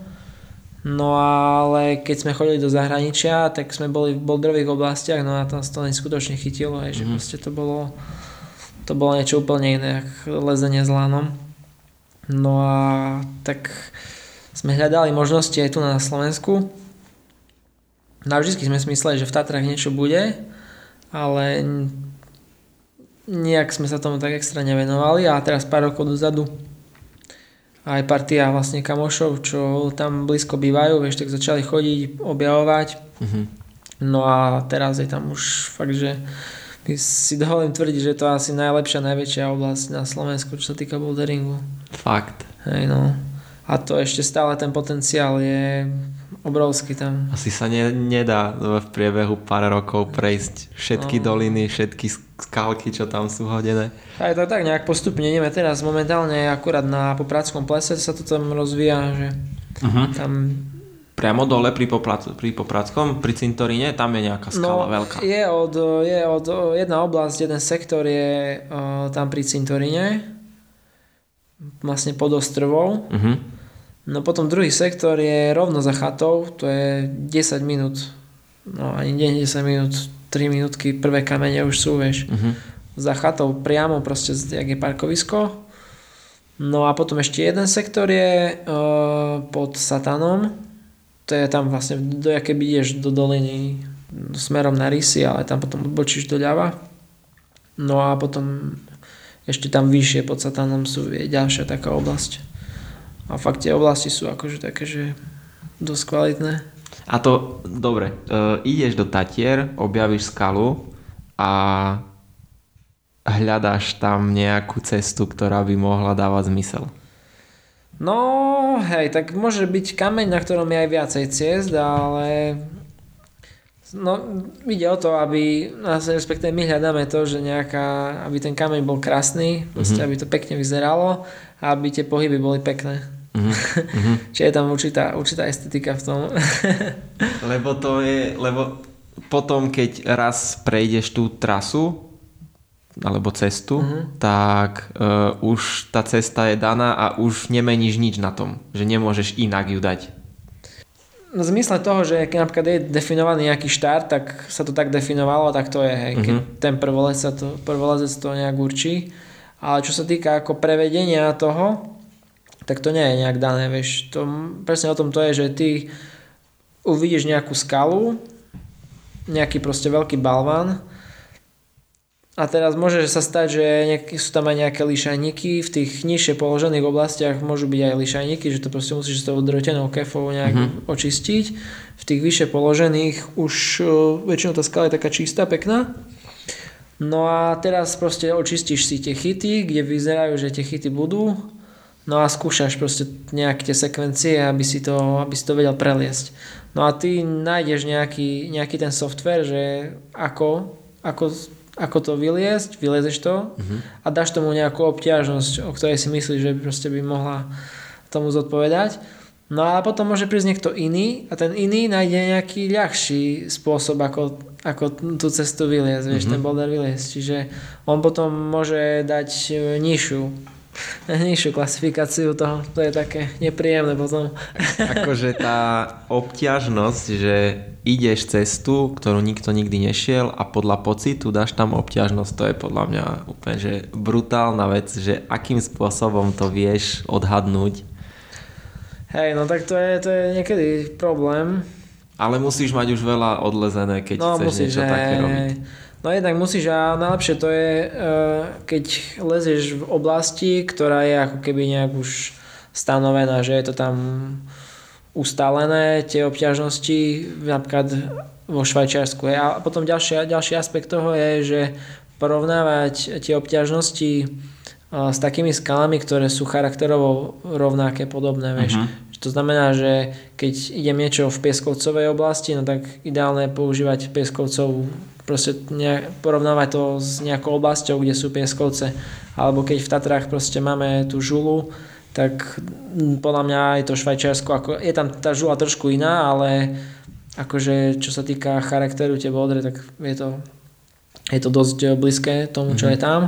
B: No ale keď sme chodili do zahraničia, tak sme boli v boldrových oblastiach, no a tam sa to neskutočne chytilo, aj, že mm. proste to bolo, to bolo niečo úplne iné, ako lezenie s lánom. No a tak sme hľadali možnosti aj tu na Slovensku. Navždy sme si mysleli, že v Tatrách niečo bude, ale nejak sme sa tomu tak extra nevenovali a teraz pár rokov dozadu aj partia vlastne kamošov, čo tam blízko bývajú, vieš, tak začali chodiť, objavovať. Mm-hmm. No a teraz je tam už fakt, že si dovolím tvrdiť, že to je asi najlepšia, najväčšia oblasť na Slovensku, čo sa týka boulderingu.
A: Fakt.
B: Hej, no. A to ešte stále ten potenciál je obrovský tam.
A: Asi sa ne, nedá v priebehu pár rokov prejsť všetky no. doliny, všetky skalky, čo tam sú hodené.
B: Aj to tak nejak postupne ideme teraz momentálne akurát na Popradskom plese sa to tam rozvíja, že uh-huh. tam
A: Priamo dole pri, Poprac, pri Popradskom, pri cintoríne, tam je nejaká skala
B: no,
A: veľká.
B: Je od, je od jedna oblasť, jeden sektor je uh, tam pri cintoríne, vlastne pod ostrovou. Uh-huh. No potom druhý sektor je rovno za chatou, to je 10 minút, no ani nie 10 minút, 3 minútky, prvé kamene už sú, vieš. Uh-huh. Za chatou priamo proste, jak je parkovisko. No a potom ešte jeden sektor je uh, pod Satanom, to je tam vlastne, do jaké ideš do doliny smerom na Rysy, ale tam potom odbočíš doľava. No a potom ešte tam vyššie pod Satanom sú je ďalšia taká oblasť. A fakt tie oblasti sú akože také, že dosť kvalitné.
A: A to, dobre, uh, ideš do Tatier, objavíš skalu a hľadáš tam nejakú cestu, ktorá by mohla dávať zmysel.
B: No, hej, tak môže byť kameň, na ktorom je aj viacej ciest, ale no, ide o to, aby, respektíve my hľadáme to, že nejaká, aby ten kameň bol krásny, mm-hmm. aby to pekne vyzeralo a aby tie pohyby boli pekné. Mm-hmm. Čiže je tam určitá, určitá estetika v tom.
A: lebo to je, lebo potom, keď raz prejdeš tú trasu, alebo cestu, uh-huh. tak uh, už tá cesta je daná a už nemeníš nič na tom, že nemôžeš inak ju dať.
B: V zmysle toho, že keď napríklad je definovaný nejaký štart, tak sa to tak definovalo, tak to je, hej. Keď uh-huh. ten prvolezec to, prvolezec to nejak určí. Ale čo sa týka ako prevedenia toho, tak to nie je nejak dané, vieš. To, presne o tom to je, že ty uvidíš nejakú skalu, nejaký proste veľký balván a teraz môže sa stať, že nejaký, sú tam aj nejaké lišajníky, v tých nižšie položených oblastiach môžu byť aj lišajníky, že to proste musíš s tou drotenou kefou nejak mm-hmm. očistiť. V tých vyššie položených už uh, väčšinou tá skala je taká čistá, pekná. No a teraz proste očistíš si tie chyty, kde vyzerajú, že tie chyty budú. No a skúšaš proste nejaké tie sekvencie, aby si to, aby si to vedel preliesť. No a ty nájdeš nejaký, nejaký ten software, že ako, ako ako to vyliesť, vylezeš to uh-huh. a dáš tomu nejakú obťažnosť, o ktorej si myslíš, že proste by mohla tomu zodpovedať. No a potom môže prísť niekto iný a ten iný nájde nejaký ľahší spôsob, ako, ako tú cestu vyliesť, vieš, uh-huh. ten boulder vyliesť. Čiže on potom môže dať nižšiu nižšiu klasifikáciu toho, to je také nepríjemné potom.
A: Akože tá obťažnosť, že ideš cestu, ktorú nikto nikdy nešiel a podľa pocitu dáš tam obťažnosť, to je podľa mňa úplne že brutálna vec, že akým spôsobom to vieš odhadnúť.
B: Hej, no tak to je, to je niekedy problém.
A: Ale musíš mať už veľa odlezené, keď no, chceš musíš, niečo hej, také robiť.
B: No jednak musíš a najlepšie to je, e, keď lezieš v oblasti, ktorá je ako keby nejak už stanovená, že je to tam ustálené tie obťažnosti napríklad vo Švajčiarsku. A potom ďalší, ďalší aspekt toho je, že porovnávať tie obťažnosti s takými skalami, ktoré sú charakterovo rovnaké, podobné. Vieš. Uh-huh. To znamená, že keď idem niečo v pieskovcovej oblasti, no tak ideálne je používať pieskovcov, proste ne, porovnávať to s nejakou oblasťou, kde sú pieskovce. Alebo keď v Tatrách proste máme tú žulu, tak podľa mňa je to Švajčiarsko, ako, je tam tá žula trošku iná, ale akože čo sa týka charakteru tie bodre, tak je to, je to dosť blízke tomu, čo mm-hmm. je tam.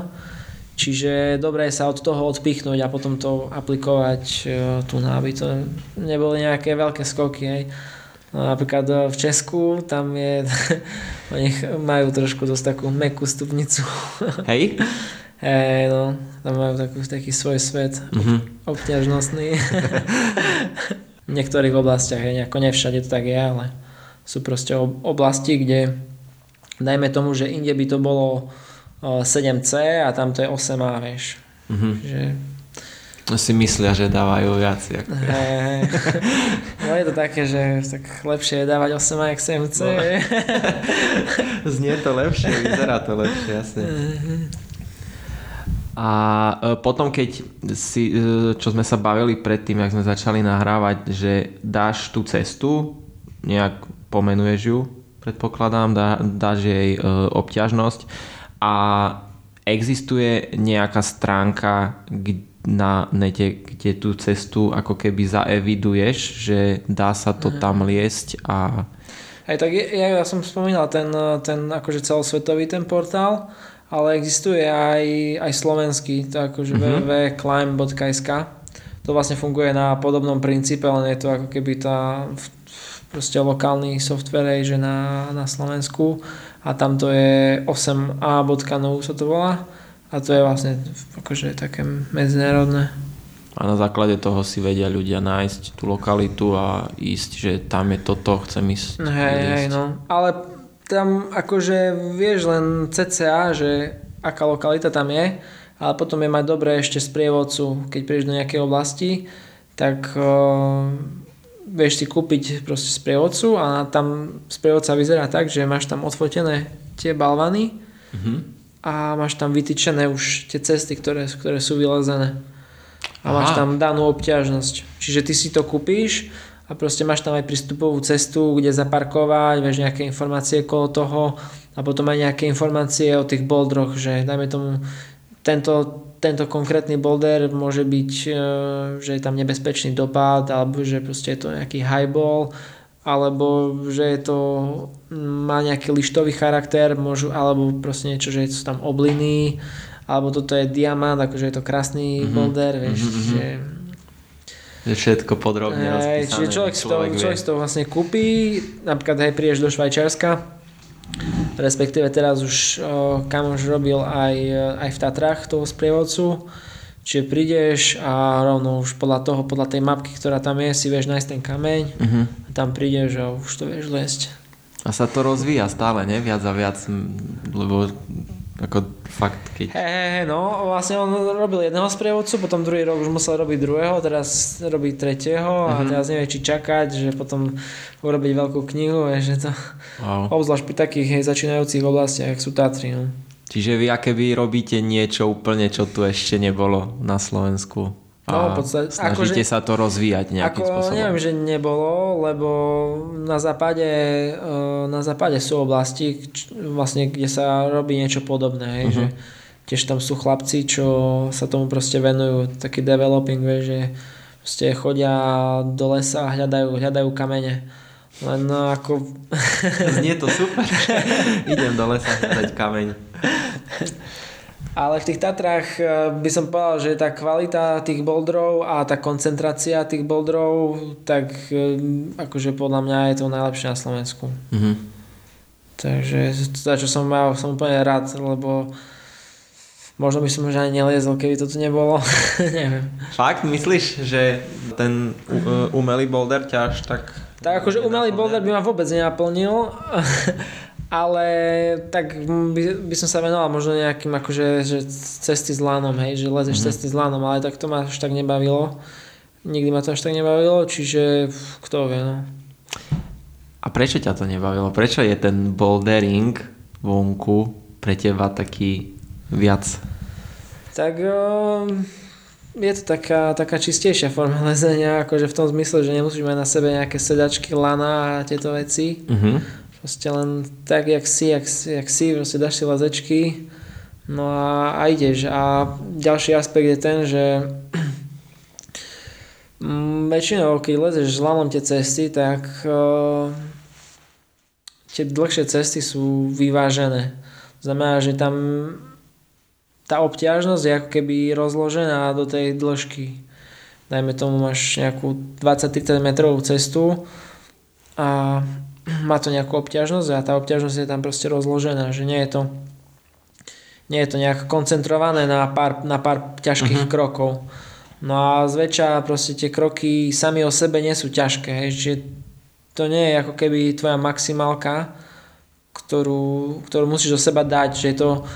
B: Čiže dobré sa od toho odpichnúť a potom to aplikovať e, tu na, aby to neboli nejaké veľké skoky. Hej. No, napríklad e, v Česku tam je, oni majú trošku dosť takú mekú stupnicu.
A: Hej?
B: Hej, no, tam majú takú, taký svoj svet mm-hmm. obťažnostný. v niektorých oblastiach, je nejako nevšade to tak je, ale sú proste oblasti, kde dajme tomu, že inde by to bolo 7C a tam to je 8A, vieš. Mm-hmm. Že...
A: Si myslia, že dávajú viac. Ako...
B: Hey, no je to také, že tak lepšie je dávať 8A ako 7C. No.
A: Znie to lepšie, vyzerá to lepšie, jasne. Mm-hmm. A e, potom, keď si, e, čo sme sa bavili predtým, jak sme začali nahrávať, že dáš tú cestu, nejak pomenuješ ju, predpokladám, dá, dáš jej e, obťažnosť a existuje nejaká stránka na nete, kde tú cestu ako keby zaeviduješ, že dá sa to tam liesť a...
B: Aj tak ja, ja som spomínal ten, ten akože celosvetový ten portál, ale existuje aj, aj slovenský, to akože mm-hmm. www.climb.sk. To vlastne funguje na podobnom princípe, len je to ako keby tá proste lokálny software že na, na Slovensku a tam to je 8a.no sa to volá a to je vlastne akože také medzinárodné.
A: A na základe toho si vedia ľudia nájsť tú lokalitu a ísť, že tam je toto, chcem ísť.
B: Hej, hej, no. Ale tam akože vieš len CCA, že aká lokalita tam je, ale potom je mať dobré ešte sprievodcu, keď prídeš do nejakej oblasti, tak uh, vieš si kúpiť proste sprievodcu a tam sprievodca vyzerá tak, že máš tam odfotené tie balvany mm-hmm. A máš tam vytýčené už tie cesty, ktoré, ktoré sú vylezené. A Aha. máš tam danú obťažnosť. Čiže ty si to kúpíš a proste máš tam aj prístupovú cestu, kde zaparkovať, vieš nejaké informácie okolo toho a potom aj nejaké informácie o tých boldroch, že dajme tomu tento, tento konkrétny boulder môže byť, e, že je tam nebezpečný dopad alebo že proste je to nejaký highball alebo že je to, má nejaký lištový charakter môžu, alebo proste niečo, že sú tam obliny alebo toto je diamant, akože je to krásny mm-hmm. boulder, vieš, mm-hmm. že
A: že všetko podrobne Ej, rozpísané.
B: Čiže človek, človek, to, človek to vlastne kúpi, napríklad aj prídeš do Švajčiarska, respektíve teraz už o, kamoš robil aj, aj v Tatrách toho sprievodcu, čiže prídeš a rovno už podľa toho, podľa tej mapky, ktorá tam je, si vieš nájsť ten kameň uh-huh. a tam prídeš a už to vieš lesť.
A: A sa to rozvíja stále, ne? Viac a viac, lebo ako fakt, keď...
B: Hej, hey, no, vlastne on robil jedného sprievodcu, potom druhý rok už musel robiť druhého, teraz robí tretieho a mhm. teraz nevie, či čakať, že potom urobiť veľkú knihu, je, že to... Wow. Obzvlášť pri takých hej, začínajúcich oblastiach, sú Tatry, no.
A: Čiže vy aké vy robíte niečo úplne, čo tu ešte nebolo na Slovensku? No, v podstate, snažíte akože, sa to rozvíjať nejakým ako, spôsobom?
B: Neviem, že nebolo, lebo na západe, eh, na západe sú oblasti, vlastne, kde sa robí niečo podobné. uh-huh. že tiež tam sú chlapci, čo sa tomu proste venujú, taký developing, vie, že proste chodia do lesa a hľadajú, hľadajú kamene. Len no, ako...
A: Znie to super. Idem do lesa hľadať kameň.
B: Ale v tých Tatrách eh, by som povedal, že tá kvalita tých boldrov a tá koncentrácia tých boldrov, tak eh, akože podľa mňa je to najlepšie na Slovensku. Mm-hmm. Takže za čo som mal, som úplne rád, lebo možno by som už ani neliezol, keby to tu nebolo. Neviem.
A: Fakt? Myslíš, že ten eh, umelý boulder ťa až tak...
B: Tak akože umelý boulder by ma vôbec nenaplnil. ale tak by, by som sa venoval možno nejakým akože že cesty s lánom, hej, že lezeš mm-hmm. cesty s lánom, ale tak to ma až tak nebavilo. Nikdy ma to až tak nebavilo, čiže kto vie, no.
A: A prečo ťa to nebavilo? Prečo je ten bouldering vonku pre teba taký viac?
B: Tak je to taká, taká čistejšia forma lezenia, akože v tom zmysle, že nemusíš mať na sebe nejaké sedačky, lana a tieto veci. Mm-hmm Proste len tak, jak si, jak, jak si, proste dáš si lazečky, no a, a ideš. A ďalší aspekt je ten, že väčšinou, keď lezeš lanom tie cesty, tak uh, tie dlhšie cesty sú vyvážené. Znamená, že tam tá obťažnosť je ako keby rozložená do tej dĺžky. Dajme tomu, máš nejakú 20-30 metrovú cestu a má to nejakú obťažnosť a tá obťažnosť je tam proste rozložená, že nie je to nie je to nejak koncentrované na pár, na pár ťažkých uh-huh. krokov. No a zväčša proste tie kroky sami o sebe nie sú ťažké, hej, že to nie je ako keby tvoja maximálka, ktorú, ktorú musíš do seba dať, že to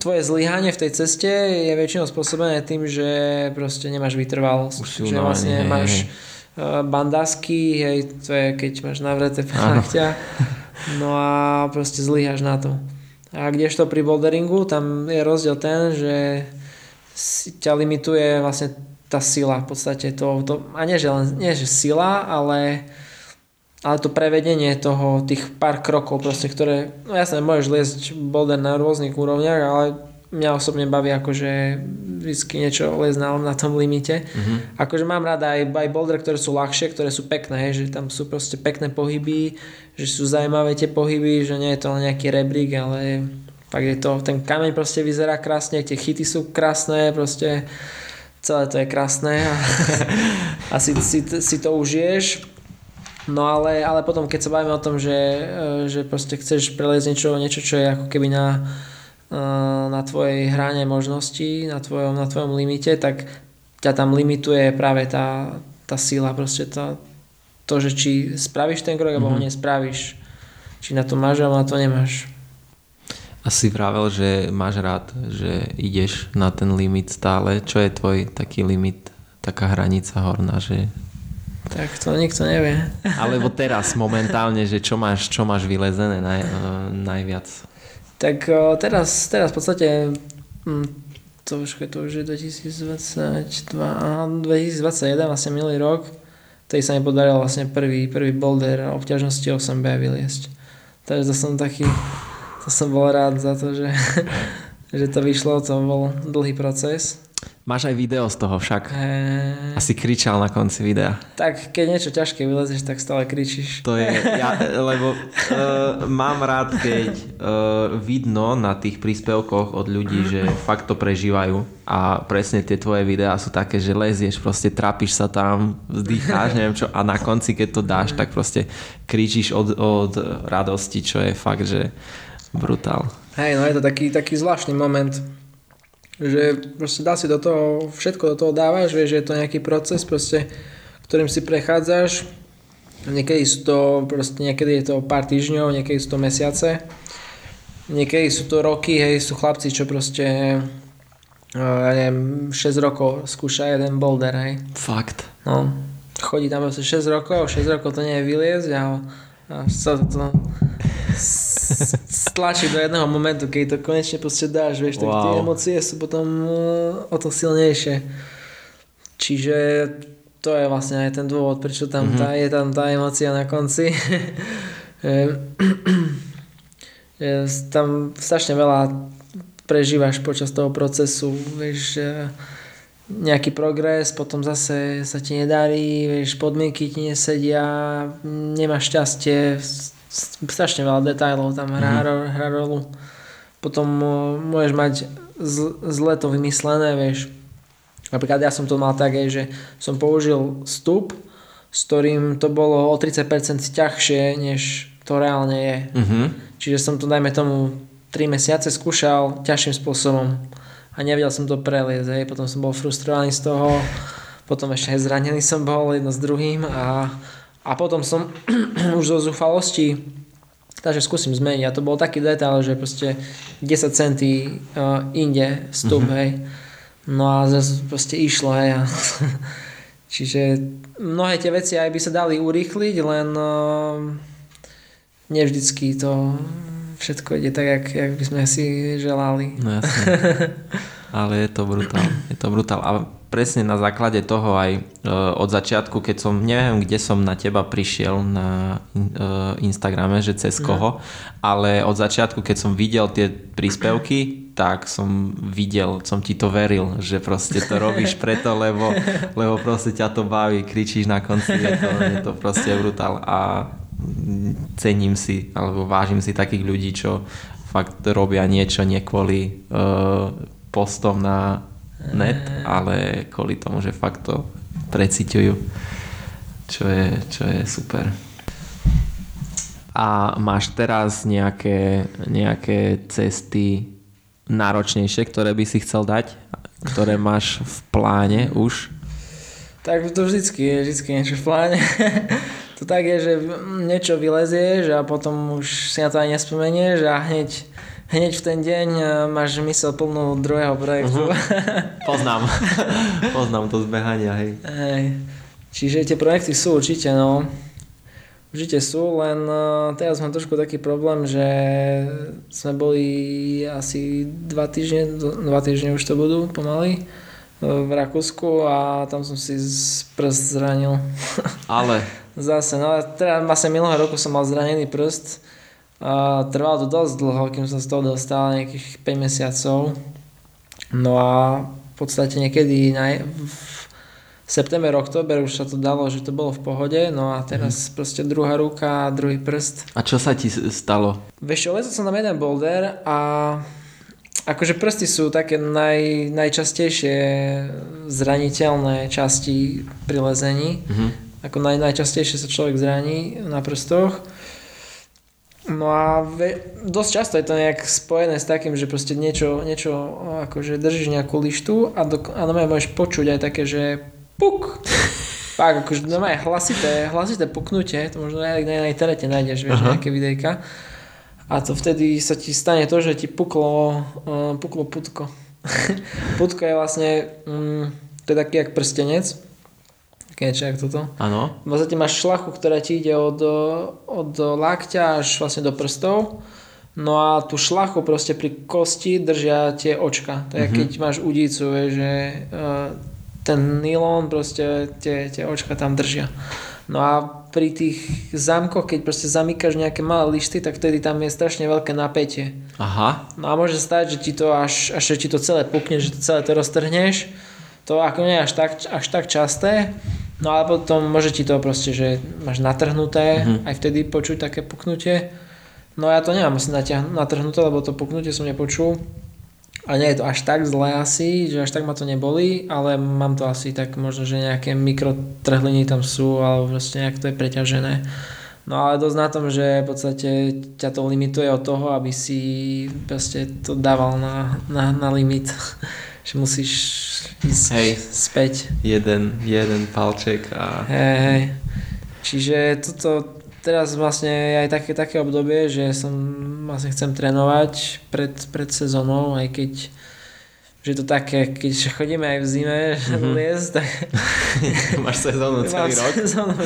B: tvoje zlyhanie v tej ceste je väčšinou spôsobené tým, že proste nemáš vytrvalosť. Že vlastne máš, Eh, bandasky, hej, to je keď máš navreté plachťa, no a proste zlyhaš na to. A kdežto pri boulderingu, tam je rozdiel ten, že ťa limituje vlastne tá sila v podstate. To, to, a nie že, len, nie, že sila, ale, ale to prevedenie toho, tých pár krokov proste, ktoré, no jasne, môžeš liesť boulder na rôznych úrovniach, ale mňa osobne baví akože vždy niečo les na, na tom limite. Mm-hmm. Akože mám rada aj, aj boulder, ktoré sú ľahšie, ktoré sú pekné, že tam sú proste pekné pohyby, že sú zaujímavé tie pohyby, že nie je to len nejaký rebrík, ale fakt je to, ten kameň proste vyzerá krásne, tie chyty sú krásne, proste celé to je krásne a, a si, si, si to užiješ. No ale, ale potom, keď sa bavíme o tom, že, že proste chceš preliezť niečo, niečo, čo je ako keby na, na tvojej hrane možností, na tvojom, na tvojom limite, tak ťa tam limituje práve tá, tá sila, proste to, to, že či spravíš ten krok, alebo mm-hmm. ho mhm. nespravíš. Či na to máš, alebo na to nemáš.
A: Asi vravel, že máš rád, že ideš na ten limit stále. Čo je tvoj taký limit, taká hranica horná, že...
B: Tak to nikto nevie.
A: Alebo teraz momentálne, že čo máš, čo máš vylezené naj, najviac?
B: Tak teraz, teraz v podstate hm, to už, to už je 2022, 2021, vlastne milý rok, tej sa mi podarilo vlastne prvý, prvý boulder obťažnosti 8B vyliesť. Takže to som taký, to som bol rád za to, že, že to vyšlo, to bol dlhý proces.
A: Máš aj video z toho však. E... Asi kričal na konci videa.
B: Tak keď niečo ťažké vylezeš, tak stále kričíš.
A: To je, ja, lebo uh, mám rád, keď uh, vidno na tých príspevkoch od ľudí, že fakt to prežívajú a presne tie tvoje videá sú také, že lezieš, proste trápiš sa tam, vzdycháš, neviem čo a na konci, keď to dáš, tak proste kričíš od, od radosti, čo je fakt, že brutál.
B: Hej, no je to taký, taký zvláštny moment že proste dá si do toho, všetko do toho dávaš, vieš, že je to nejaký proces proste, ktorým si prechádzaš. Niekedy sú to, proste niekedy je to pár týždňov, niekedy sú to mesiace. Niekedy sú to roky, hej, sú chlapci, čo proste ja neviem, 6 rokov skúša jeden boulder, hej.
A: Fakt.
B: No, chodí tam proste 6 rokov, 6 rokov to nie je vyliezť a, a sa to stlačiť do jedného momentu, keď to konečne proste dáš, vieš, tak wow. tie emócie sú potom uh, o to silnejšie. Čiže to je vlastne aj ten dôvod, prečo tam mm-hmm. tá, je tam tá emócia na konci. tam strašne veľa prežívaš počas toho procesu, vieš, nejaký progres, potom zase sa ti nedarí, vieš, podmienky ti nesedia, nemáš šťastie, strašne veľa detajlov tam hrá, mm-hmm. hrá rolu. Potom môžeš mať z, zle to vymyslené, vieš. Napríklad ja som to mal tak, že som použil stup, s ktorým to bolo o 30% ťažšie, než to reálne je. Mm-hmm. Čiže som to, dajme tomu, 3 mesiace skúšal ťažším spôsobom a nevedel som to preliezť. Hej. Potom som bol frustrovaný z toho, potom ešte aj zranený som bol jedno s druhým a a potom som už zo zúfalosti takže skúsim zmeniť. A to bol taký detail, že proste 10 centy uh, inde stup, mm-hmm. hej. No a zase proste išlo, hej. Čiže mnohé tie veci aj by sa dali urýchliť, len uh, nevždycky to všetko ide tak, jak, jak by sme si želali.
A: No jasne. Ale je to brutál. Je to brutál. A presne na základe toho aj e, od začiatku, keď som, neviem, kde som na teba prišiel na e, Instagrame, že cez mhm. koho, ale od začiatku, keď som videl tie príspevky, tak som videl, som ti to veril, že proste to robíš preto, lebo, lebo proste ťa to baví, kričíš na konci, je to, je to proste brutál a cením si, alebo vážim si takých ľudí, čo fakt robia niečo nie kvôli uh, postom na net, ale kvôli tomu, že fakt to preciťujú, čo je, čo je super. A máš teraz nejaké, nejaké cesty náročnejšie, ktoré by si chcel dať? Ktoré máš v pláne už?
B: Tak to vždycky je, vždycky niečo v pláne. to tak je, že niečo vylezieš a potom už si na to aj nespomenieš a hneď hneď v ten deň e, máš mysel plnú druhého projektu. Uh-huh.
A: Poznám. Poznám to zbehania, hej.
B: hej. Čiže tie projekty sú určite, no. Určite sú, len uh, teraz mám trošku taký problém, že sme boli asi dva týždne, dva týždne už to budú pomaly v Rakúsku a tam som si prst zranil.
A: Ale?
B: Zase, no teda vlastne minulého roku som mal zranený prst. A trvalo to dosť dlho, kým som z toho dostal, nejakých 5 mesiacov. No a v podstate niekedy na, v september, október už sa to dalo, že to bolo v pohode, no a teraz mm. proste druhá ruka, druhý prst.
A: A čo sa ti stalo?
B: Vieš čo, som tam jeden boulder a akože prsty sú také naj, najčastejšie zraniteľné časti pri lezení. Mm-hmm. Ako naj, najčastejšie sa človek zraní na prstoch. No a ve, dosť často je to nejak spojené s takým, že proste niečo, niečo akože držíš nejakú lištu a, do, a môžeš počuť aj také, že puk. Fakt, akože normálne hlasité, hlasité puknutie, to možno aj na internete nájdeš, vieš, uh-huh. nejaké videjka. A to vtedy sa ti stane to, že ti puklo, uh, puklo putko. putko je vlastne, um, to je taký jak prstenec, Jak toto.
A: Áno.
B: V podstate máš šlachu, ktorá ti ide od, od lakťa až vlastne do prstov. No a tú šlachu proste pri kosti držia tie očka. To je mm-hmm. keď máš udicu, vieš, že uh, ten nylon proste tie, tie očka tam držia. No a pri tých zámkoch, keď proste zamykáš nejaké malé lišty, tak vtedy tam je strašne veľké napätie.
A: Aha.
B: No a môže stať, že ti to až, až ti to celé pukne, že to celé to roztrhneš. To ako nie až tak, až tak časté, No ale potom môže ti to proste, že máš natrhnuté, mm-hmm. aj vtedy počuť také puknutie. No ja to nemám asi natrhnuté, lebo to puknutie som nepočul. A nie je to až tak zlé asi, že až tak ma to neboli, ale mám to asi tak možno, že nejaké mikrotrhliny tam sú, alebo proste nejak to je preťažené. No ale dosť na tom, že v podstate ťa to limituje od toho, aby si proste to dával na, na, na limit. že musíš ísť hej, späť.
A: Jeden, jeden palček a...
B: Hej, hej. Čiže toto teraz vlastne je aj také, také obdobie, že som vlastne chcem trénovať pred, pred sezónou, aj keď že to také, keď chodíme aj v zime mm-hmm. liest, tak...
A: Máš sezónu celý rok? Sezónu.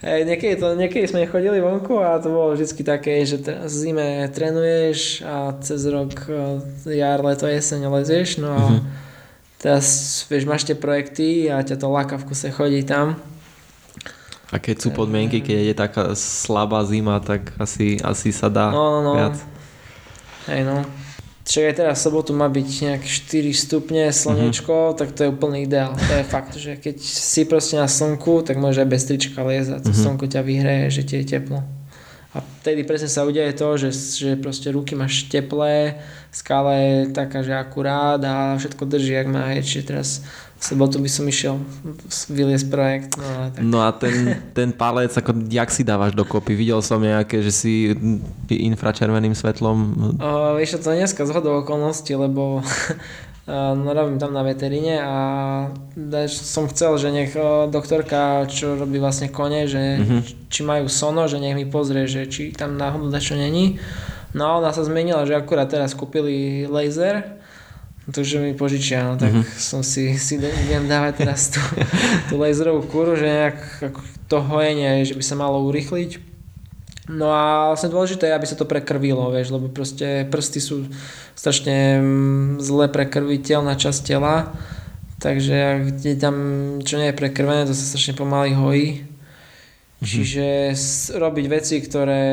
B: Hej, niekedy, to, niekedy sme chodili vonku a to bolo vždy také, že v zime trénuješ a cez rok e, jar, leto, jeseň lezieš, no a mm-hmm. Teraz vieš, máš tie projekty a ťa to láka v kuse chodí tam.
A: A keď sú podmienky, keď je taká slabá zima, tak asi, asi sa dá
B: no, no, no.
A: viac.
B: Hej no. Však aj teraz v sobotu má byť nejak 4 stupne, slnečko, mm-hmm. tak to je úplný ideál. To je fakt, že keď si proste na slnku, tak môže aj bez trička liezať. To mm-hmm. slnko ťa vyhreje, že ti je teplo. A vtedy presne sa udeje to, že, že proste ruky máš teplé, skála je taká, že akurát a všetko drží, ak má. Čiže teraz sobotu by som išiel vyliesť projekt. No tak.
A: no a ten, ten palec, ako, jak si dávaš dokopy? Videl som nejaké, že si infračerveným svetlom...
B: O, vieš, to dneska zhodou okolností, lebo robím tam na veteríne a som chcel, že nech doktorka, čo robí vlastne kone, že mm-hmm. či majú sono, že nech mi pozrie, že či tam náhodou dačo není. No a ona sa zmenila, že akurát teraz kúpili laser Takže mi požičia, no tak mm-hmm. som si, si idem dávať teraz tú, tú laserovú kúru, že nejak to hojenie, že by sa malo urychliť. No a vlastne dôležité je, aby sa to prekrvilo, vieš, lebo proste prsty sú strašne mm, zle prekrviteľná časť tela, takže ak je tam čo nie je prekrvené, to sa strašne pomaly hojí. Mm-hmm. Čiže robiť veci, ktoré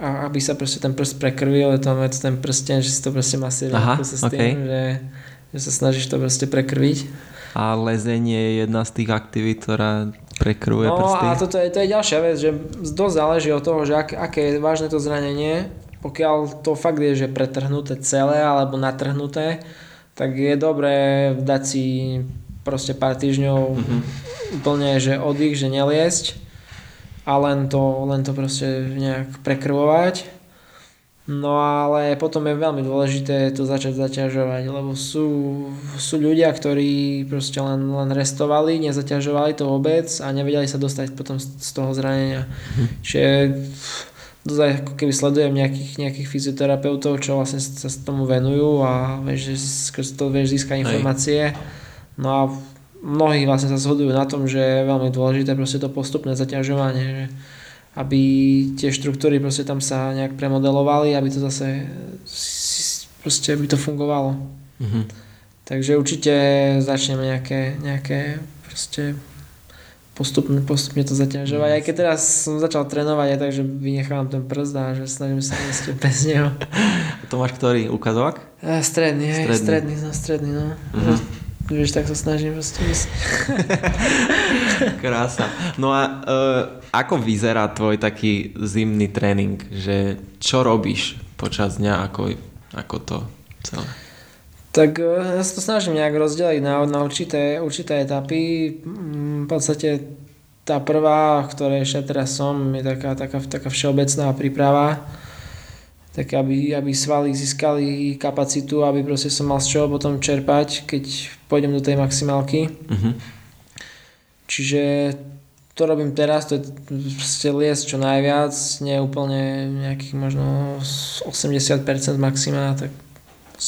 B: a aby sa proste ten prst prekrvil, je to ten prsten, že si to proste masíruje sa s okay. tým, že, že sa snažíš to proste prekrviť.
A: A lezenie je jedna z tých aktivít, ktorá prekrvuje no, prsty.
B: No a toto je, to je ďalšia vec, že dosť záleží od toho, že ak, aké je vážne to zranenie. Pokiaľ to fakt je, že pretrhnuté celé alebo natrhnuté, tak je dobré dať si proste pár týždňov mm-hmm. úplne, že oddych, že neliesť a len to, len to proste nejak prekrvovať. No ale potom je veľmi dôležité to začať zaťažovať, lebo sú, sú ľudia, ktorí proste len, len restovali, nezaťažovali to vôbec a nevedeli sa dostať potom z toho zranenia. Mhm. Čiže dozaj ako keby sledujem nejakých, nejakých fyzioterapeutov, čo vlastne sa tomu venujú a vieš, že skrz to vieš získať informácie. No a mnohí vlastne sa zhodujú na tom, že je veľmi dôležité proste to postupné zaťažovanie, že aby tie štruktúry proste tam sa nejak premodelovali, aby to zase proste aby to fungovalo. Mm-hmm. Takže určite začneme nejaké, nejaké proste postupne, postupne to zaťažovať. Aj keď teraz som začal trénovať, aj tak, že vynechávam ten prst a že snažím sa ísť bez neho.
A: To máš ktorý? Ukazovák?
B: A, stredný, stredný, stredný, no, stredný, no. Uh-huh. Vieš, tak sa snažím proste.
A: Krása. No a uh, ako vyzerá tvoj taký zimný tréning? Že čo robíš počas dňa? Ako, ako to celé?
B: Tak e, ja sa to snažím nejak rozdeliť na, na určité, určité etapy. Mm, v podstate tá prvá, v ktorej ešte teraz som, je taká, taká, taká všeobecná príprava. Tak aby, aby svaly získali kapacitu, aby proste som mal z čoho potom čerpať, keď pôjdem do tej maximálky. Uh-huh. Čiže to robím teraz, to je proste liesť čo najviac, nie úplne nejakých možno 80% maxima, tak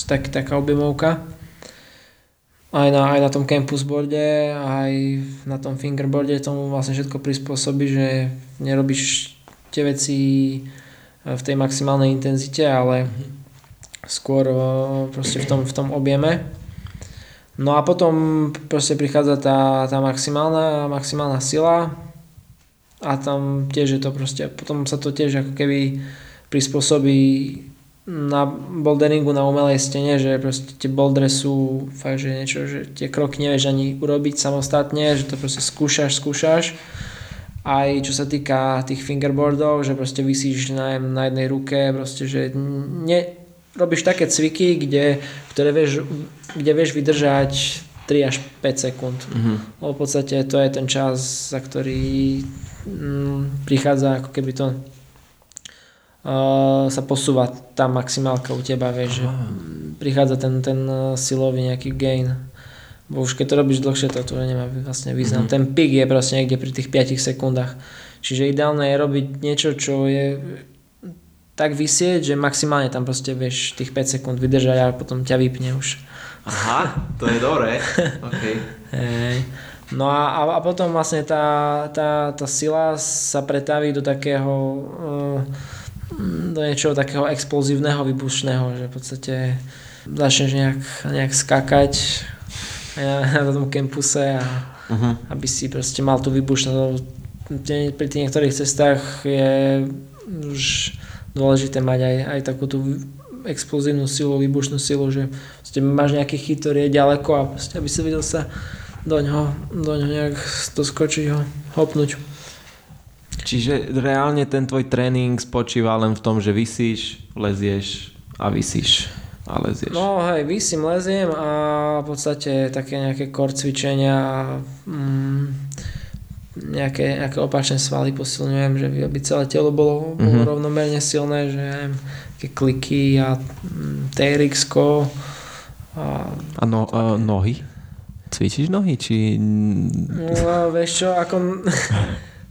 B: tak, taká objemovka. Aj na, aj na tom campus boarde, aj na tom fingerboarde tomu vlastne všetko prispôsobí, že nerobíš tie veci v tej maximálnej intenzite, ale skôr proste v tom, v tom objeme. No a potom proste prichádza tá, tá maximálna, maximálna sila a tam tiež je to proste, potom sa to tiež ako keby prispôsobí na boulderingu na umelej stene, že proste tie bouldere sú fakt, že niečo, že tie kroky nevieš ani urobiť samostatne, že to proste skúšaš, skúšaš. Aj čo sa týka tých fingerboardov, že proste vysíš na, na jednej ruke, proste, že ne, robíš také cviky, kde, ktoré vieš, kde vieš vydržať 3 až 5 sekúnd. Mm-hmm. Lebo v podstate to je ten čas, za ktorý mm, prichádza ako keby to uh, sa posúva tá maximálka u teba, vieš, že prichádza ten, ten uh, silový nejaký gain. Bo už keď to robíš dlhšie, to tu nemá vlastne význam. Mm-hmm. Ten pik je proste niekde pri tých 5 sekundách. Čiže ideálne je robiť niečo, čo je tak vysieť, že maximálne tam proste vieš tých 5 sekúnd vydržať a potom ťa vypne už.
A: Aha, to je dobré. Okay.
B: Hey. No a, a potom vlastne tá, tá, tá sila sa pretaví do takého uh, do niečoho takého explozívneho, vybušného, že v podstate začneš nejak, nejak skákať na, na tom campuse a uh-huh. aby si proste mal tú vybušnú pri tých niektorých cestách je už dôležité mať aj, aj takú tú explozívnu silu, výbušnú silu, že máš nejaký chyt, ktorý je ďaleko a proste, aby si vedel sa do ňoho, do ňoho nejak doskočiť ho, hopnúť.
A: Čiže reálne ten tvoj tréning spočíva len v tom, že vysíš, lezieš a vysíš a lezieš.
B: No hej, vysím, leziem a v podstate také nejaké core cvičenia a mm, nejaké, nejaké opačné svaly posilňujem, že aby celé telo bolo, bolo mm-hmm. rovnomerne silné, že neviem, také kliky a mm, trx
A: a... A no, a nohy? Cvičíš nohy, či...
B: No, vieš čo, ako...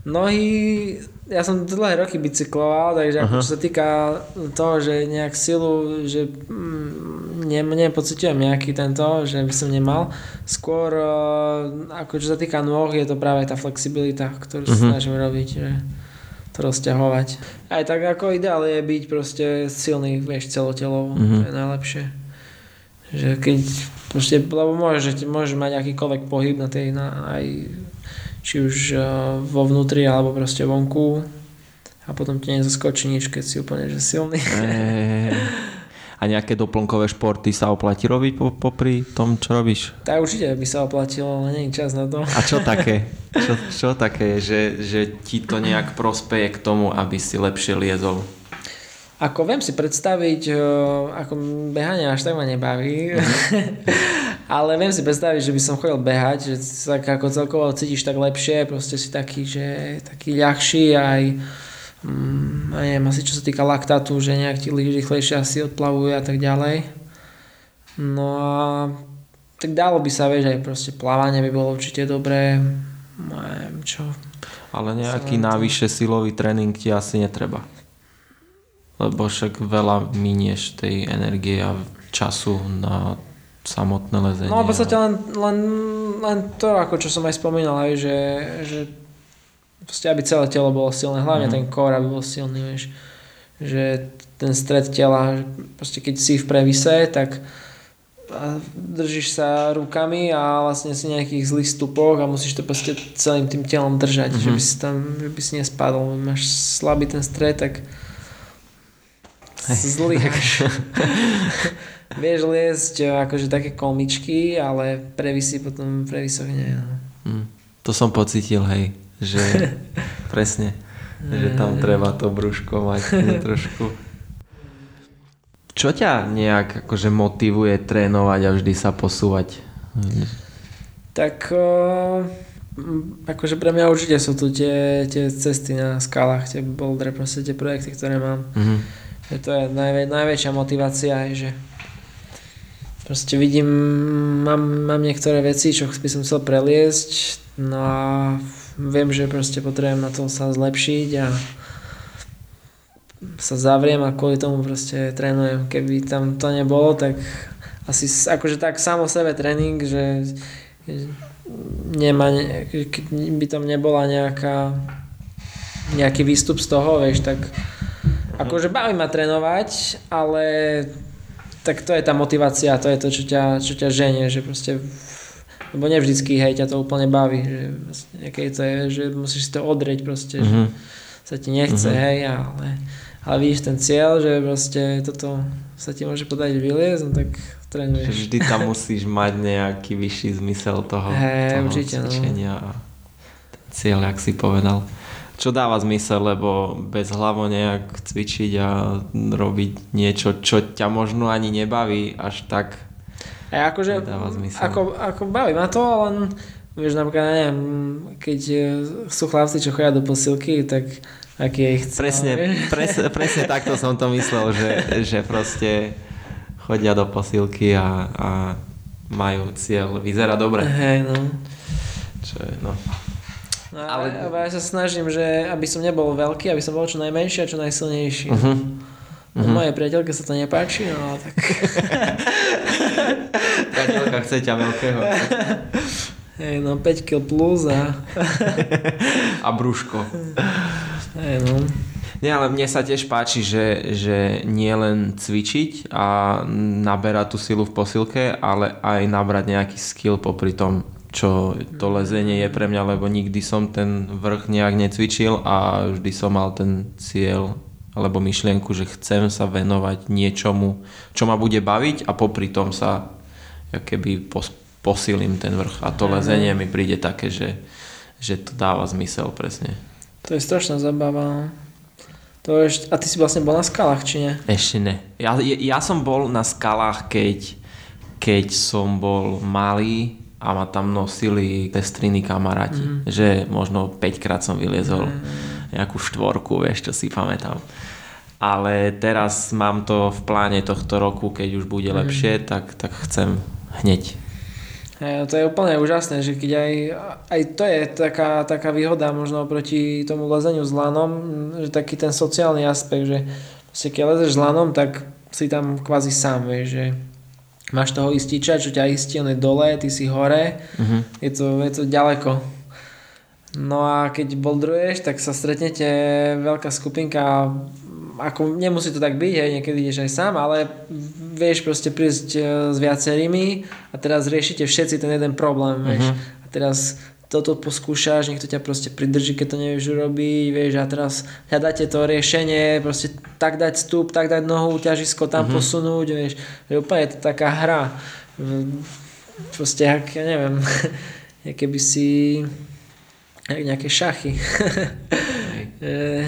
B: Nohy, ja som dlhé roky bicykloval, takže ako, čo sa týka toho, že nejak silu, že mm, ne, nepocitujem nejaký tento, že by som nemal. Skôr, uh, ako čo sa týka nôh, je to práve tá flexibilita, ktorú uh-huh. sa mhm. snažím robiť, že to rozťahovať. Aj tak ako ideál je byť proste silný, vieš, celotelovo, uh-huh. to je najlepšie. Že keď proste, lebo môžeš, môžeš mať akýkoľvek pohyb na tej, na, aj či už eh, vo vnútri alebo proste vonku a potom ti nezaskočí nič, keď si úplne že silný.
A: E, a nejaké doplnkové športy sa oplatí robiť po, popri tom, čo robíš?
B: Tak určite by sa oplatilo, ale nie čas na to.
A: A čo také? Čo, čo také je, že, že ti to nejak prospeje k tomu, aby si lepšie liezol?
B: Ako viem si predstaviť, eh, ako behanie až tak ma nebaví, mm. ale viem si predstaviť, že by som chodil behať, že tak ako celkovo cítiš tak lepšie, proste si taký, že taký ľahší aj mm, neviem, asi čo sa týka laktátu, že nejak ti rýchlejšie asi odplavujú a tak ďalej. No a tak dalo by sa, vieš, aj proste plávanie by bolo určite dobré, neviem čo.
A: Ale nejaký návyššie silový tréning ti asi netreba lebo však veľa minieš tej energie a času na samotné lezenie.
B: No v podstate len, len, len to, ako čo som aj spomínal, aj, že, že proste aby celé telo bolo silné, hlavne mm. ten core aby bol silný, vieš. Že ten stred tela, proste keď si v previse, tak držíš sa rukami a vlastne si nejakých zlých stupoch a musíš to proste celým tým telom držať, mm-hmm. že by si tam, že by si nespadol. Máš slabý ten stred, tak zlyháš. Vieš liesť akože také komičky, ale previsí potom previsok nie. No.
A: Mm, to som pocitil, hej, že presne, že tam treba to brúško mať trošku. Čo ťa nejak akože motivuje trénovať a vždy sa posúvať?
B: Tak o, akože pre mňa určite sú tu tie, tie cesty na skalách, tie bouldre, proste tie projekty, ktoré mám. Mm-hmm. Že to je najvä, najväčšia motivácia, že proste vidím, mám, mám niektoré veci, čo by som chcel preliesť, no a viem, že proste potrebujem na to sa zlepšiť a sa zavriem a kvôli tomu proste trénujem. Keby tam to nebolo, tak asi akože tak samo sebe tréning, že nemá, by tam nebola nejaká nejaký výstup z toho, vieš, tak akože baví ma trénovať, ale tak to je tá motivácia, to je to, čo ťa, čo ťa ženie, že proste lebo nevždycky, hej, ťa to úplne baví, že vlastne, to je, že musíš si to odrieť proste, mm-hmm. že sa ti nechce, mm-hmm. hej, ale ale vidíš ten cieľ, že proste toto sa ti môže podať vyliezť, no tak trénuješ.
A: Že vždy tam musíš mať nejaký vyšší zmysel toho, hey, toho určite, no. cvičenia no. a ten cieľ, jak si povedal. Čo dáva zmysel, lebo bez hlavo nejak cvičiť a robiť niečo, čo ťa možno ani nebaví až tak
B: a akože, ako, ako baví ma to, len vieš, napríklad, neviem, keď sú chlapci, čo chodia do posilky, tak aký je ich
A: presne, presne, presne takto som to myslel, že, že proste chodia do posilky a, a majú cieľ, vyzerá dobre.
B: Hej, no.
A: Čo je, no.
B: No, ale... ale ja sa snažím, že aby som nebol veľký, aby som bol čo najmenší a čo najsilnejší. Uh-huh. No, uh-huh. Mojej priateľke sa to nepáči, no tak...
A: Priateľka chce ťa veľkého.
B: Hej, no 5 kg plus a...
A: a brúško.
B: Hey, no.
A: Nie, ale mne sa tiež páči, že, že nie len cvičiť a naberať tú silu v posilke, ale aj nabrať nejaký skill popri tom, čo to lezenie je pre mňa, lebo nikdy som ten vrch nejak necvičil a vždy som mal ten cieľ alebo myšlienku, že chcem sa venovať niečomu, čo ma bude baviť a popri tom sa keby pos- posilím ten vrch. A to lezenie mi príde také, že, že to dáva zmysel presne.
B: To je strašná zabava. No. To je, a ty si vlastne bol na skalách, či nie?
A: Ešte ne. Ja, ja som bol na skalách, keď, keď som bol malý a ma tam nosili pestriny kamaráti. Mm. Že možno 5 krát som vyliezol mm. Nejakú štvorku, vieš, čo si pamätám. Ale teraz mám to v pláne tohto roku, keď už bude mm. lepšie, tak, tak chcem hneď
B: Hej, to je úplne úžasné, že keď aj, aj to je taká, taká výhoda možno proti tomu lezeniu s lanom, že taký ten sociálny aspekt, že keď lezeš s lanom, tak si tam kvázi sám, vieš, že máš toho ističa, čo ťa istí, on je dole, ty si hore, uh-huh. je, to, je to ďaleko. No a keď boldruješ, tak sa stretnete veľká skupinka ako nemusí to tak byť, hej, niekedy ideš aj sám, ale vieš proste prísť e, s viacerými a teraz riešite všetci ten jeden problém, vieš. Uh-huh. A teraz toto poskúšaš, niekto ťa proste pridrží, keď to nevieš urobiť, vieš, a teraz hľadáte to riešenie, proste tak dať stup, tak dať nohu, ťažisko tam uh-huh. posunúť, vieš, že úplne je to taká hra. Proste, ak, ja neviem, keby si nejaké šachy.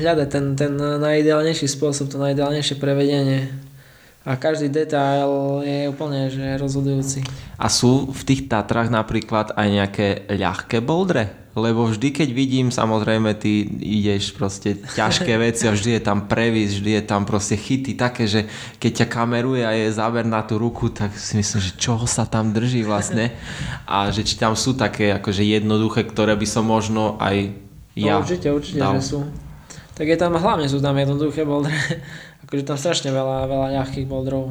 B: hľadať ten, ten najideálnejší spôsob, to najideálnejšie prevedenie. A každý detail je úplne že rozhodujúci.
A: A sú v tých Tatrách napríklad aj nejaké ľahké boldre? Lebo vždy, keď vidím, samozrejme, ty ideš proste ťažké veci a vždy je tam previs, vždy je tam proste chyty také, že keď ťa kameruje a je záber na tú ruku, tak si myslím, že čoho sa tam drží vlastne. A že či tam sú také akože jednoduché, ktoré by som možno aj ja
B: no, určite, určite, dal. že sú. Tak je tam, hlavne sú tam jednoduché boldre. akože tam strašne veľa, veľa ľahkých boldrov.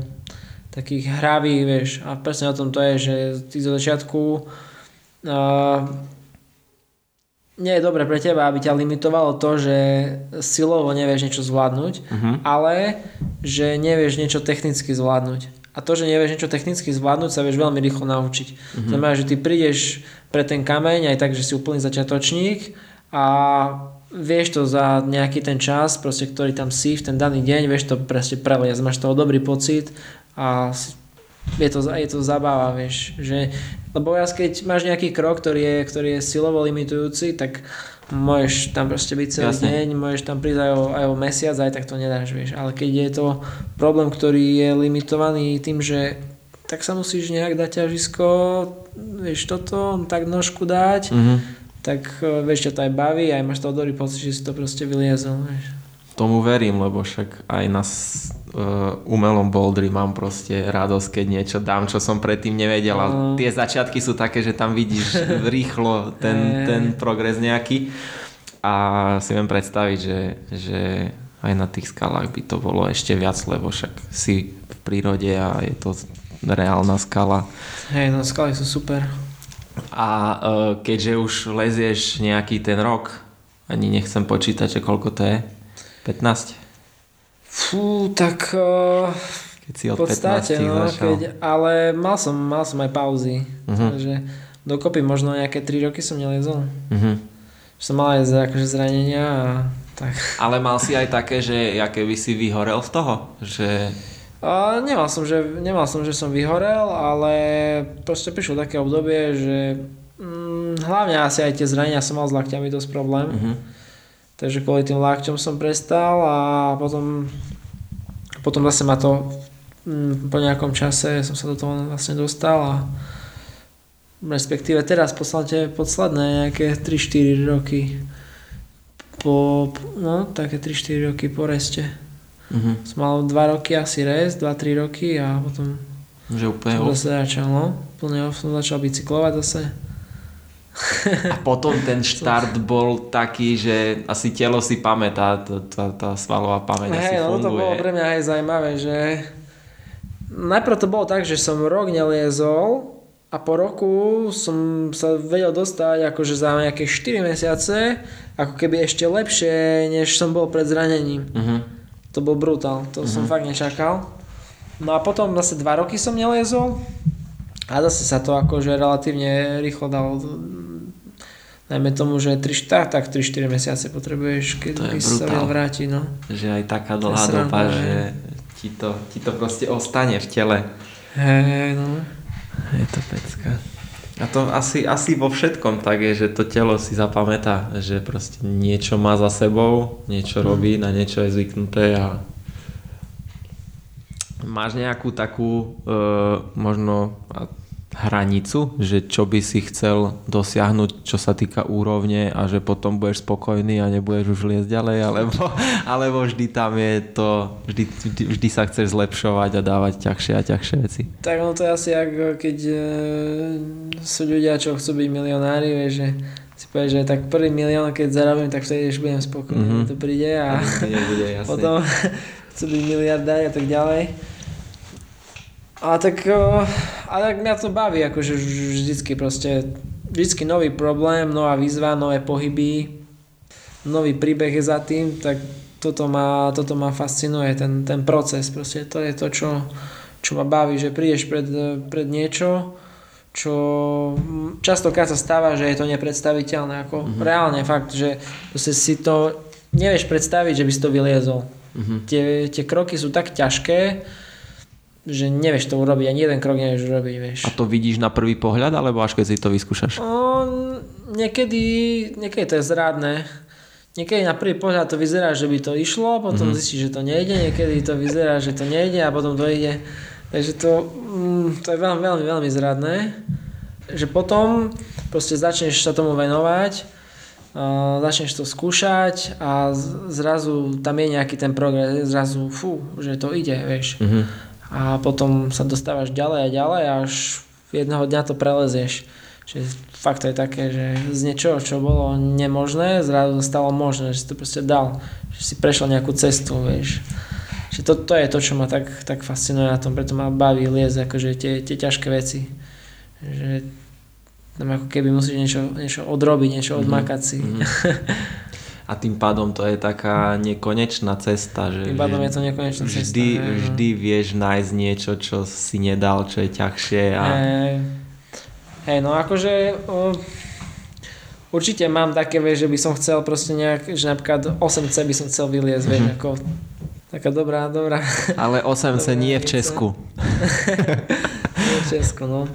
B: Takých hravých, vieš. A presne o tom to je, že ty zo začiatku uh, nie je dobré pre teba, aby ťa limitovalo to, že silovo nevieš niečo zvládnuť,
A: Mhm.
B: ale že nevieš niečo technicky zvládnuť. A to, že nevieš niečo technicky zvládnuť, sa vieš veľmi rýchlo naučiť. Mm-hmm. Znamená, že ty prídeš pre ten kameň aj tak, že si úplný začiatočník a vieš to za nejaký ten čas, proste, ktorý tam si v ten daný deň, vieš to proste preliesť, máš toho dobrý pocit a si- je to, je to zabáva, vieš, že, lebo raz keď máš nejaký krok, ktorý je, ktorý je silovo limitujúci, tak môžeš tam proste byť celý
A: Jasne.
B: deň, môžeš tam prísť aj o, aj o mesiac, aj tak to nedáš, vieš, ale keď je to problém, ktorý je limitovaný tým, že tak sa musíš nejak dať ťažisko, vieš toto, tak nožku dať,
A: Mhm.
B: tak eh, vieš, ťa to aj baví, aj máš toho dobrý pocit, že si to proste vyliezol, vieš.
A: Tomu verím, lebo však aj na uh, umelom bouldri mám proste radosť, keď niečo dám, čo som predtým nevedel. A
B: No.
A: tie začiatky sú také, že tam vidíš rýchlo ten, ten progres nejaký. A si viem predstaviť, že, že aj na tých skalách by to bolo ešte viac, lebo však si v prírode a je to reálna skala.
B: Hej, no skaly sú super.
A: A uh, keďže už lezieš nejaký ten rok, ani nechcem počítať, že koľko to je, 15?
B: Fú, tak uh,
A: Keď si od
B: podstate,
A: 15
B: no,
A: začal.
B: keď, ale mal som, mal som aj pauzy,
A: Mhm.
B: takže dokopy možno nejaké 3 roky som neliezol.
A: Mhm.
B: Som mal aj akože zranenia a tak.
A: Ale mal si aj také, že ja keby si vyhorel z toho, že
B: A nemal som, že, nemal som, že som vyhorel, ale proste prišlo také obdobie, že mm, hlavne asi aj tie zranenia som mal s lakťami dosť problém.
A: mhm.
B: Takže kvôli tým lakťom som prestal a potom, potom zase ma to mm, po nejakom čase som sa do toho vlastne dostal a respektíve teraz v podstate posledné nejaké 3-4 roky po, no také 3-4 roky po reste.
A: Mhm.
B: Som mal 2 roky asi rest, 2-3 roky a potom
A: že úplne
B: som
A: off.
B: zase začal, no. Plne off, som začal bicyklovať zase.
A: A potom ten štart bol taký, že asi telo si pamätá, tá, tá, tá svalová pamäť asi
B: Hej, no to
A: funguje.
B: bolo pre mňa aj zaujímavé, že najprv to bolo tak, že som rok neliezol a po roku som sa vedel dostať akože za nejaké 4 mesiace ako keby ešte lepšie, než som bol pred zranením.
A: Mhm.
B: To bol brutál, to som fakt nečakal. No a potom zase 2 roky som neliezol a zase sa to akože relatívne rýchlo dalo. Najmä tomu, že 3, tak, tak 3-4 mesiace potrebuješ, keď by sa vedel vrátiť. No.
A: Že aj taká dlhá
B: sranda,
A: doba,
B: hej.
A: že ti to, ti to proste ostane v tele.
B: Hej, no.
A: Je to pecka. A to asi, asi vo všetkom tak je, že to telo si zapamätá, že proste niečo má za sebou, niečo robí, na niečo je zvyknuté a máš nejakú takú e, možno a- hranicu, že čo by si chcel dosiahnuť, čo sa týka úrovne a že potom budeš spokojný a nebudeš už liesť ďalej, alebo, alebo vždy tam je to, vždy, vždy, vždy sa chceš zlepšovať a dávať ťažšie a ťažšie veci.
B: Tak ono to je asi ako keď e, sú ľudia, čo chcú byť milionári, vieš, že si povieš, že tak prvý milión, keď zarobím, tak vtedy už budem spokojný,
A: Mhm.
B: to príde a
A: To nebude
B: potom chcú byť miliardári a tak ďalej. A tak, o, ale tak mňa to baví, akože vž- vždycky proste, vždycky nový problém, nová výzva, nové pohyby, nový príbeh je za tým, tak toto ma, toto ma fascinuje, ten, ten proces, proste to je to, čo, čo ma baví, že prídeš pred, pred niečo, čo častokrát sa stáva, že je to nepredstaviteľné, ako mm-hmm. reálne fakt, že proste si to nevieš predstaviť, že by si to vyliezol.
A: Mhm.
B: Tie, tie kroky sú tak ťažké, že nevieš to urobiť, ani jeden krok nevieš urobiť, vieš.
A: A to vidíš na prvý pohľad, alebo až keď si to vyskúšaš?
B: On, niekedy, niekedy to je zrádne. Niekedy na prvý pohľad to vyzerá, že by to išlo, potom mm-hmm. zistíš, že to nejde, niekedy to vyzerá, že to nejde a potom to ide. Takže to, mm, to je veľmi, veľmi, veľmi zradné. Že potom proste začneš sa tomu venovať, uh, začneš to skúšať a zrazu tam je nejaký ten progres, zrazu fú, že to ide, vieš.
A: Mhm.
B: A potom sa dostávaš ďalej a ďalej až jedného dňa to prelezieš. Čiže fakt to je také, že z niečoho, čo bolo nemožné, zrazu stalo možné, že si to proste dal. Že si prešiel nejakú cestu, vieš. Čiže to, to je to, čo ma tak, tak fascinuje na tom, preto ma baví liezť, akože tie, tie ťažké veci. Že tam ako keby musíš niečo, niečo odrobiť, niečo
A: Mhm.
B: odmakať si.
A: A tým pádom to je taká nekonečná cesta, že,
B: Tým pádom je to nekonečná cesta.
A: vždy,
B: hej, no.
A: vždy vieš nájsť niečo, čo si nedal, čo je ťažšie a
B: Hej, hej, no akože o, určite mám také, vieš, že by som chcel proste nejak, že napríklad 8C by som chcel vyliezť, vieš,
A: Mhm.
B: ako taká dobrá, dobrá
A: ale 8C
B: Dobrá
A: nie v. Česku.
B: nie v Česku, no.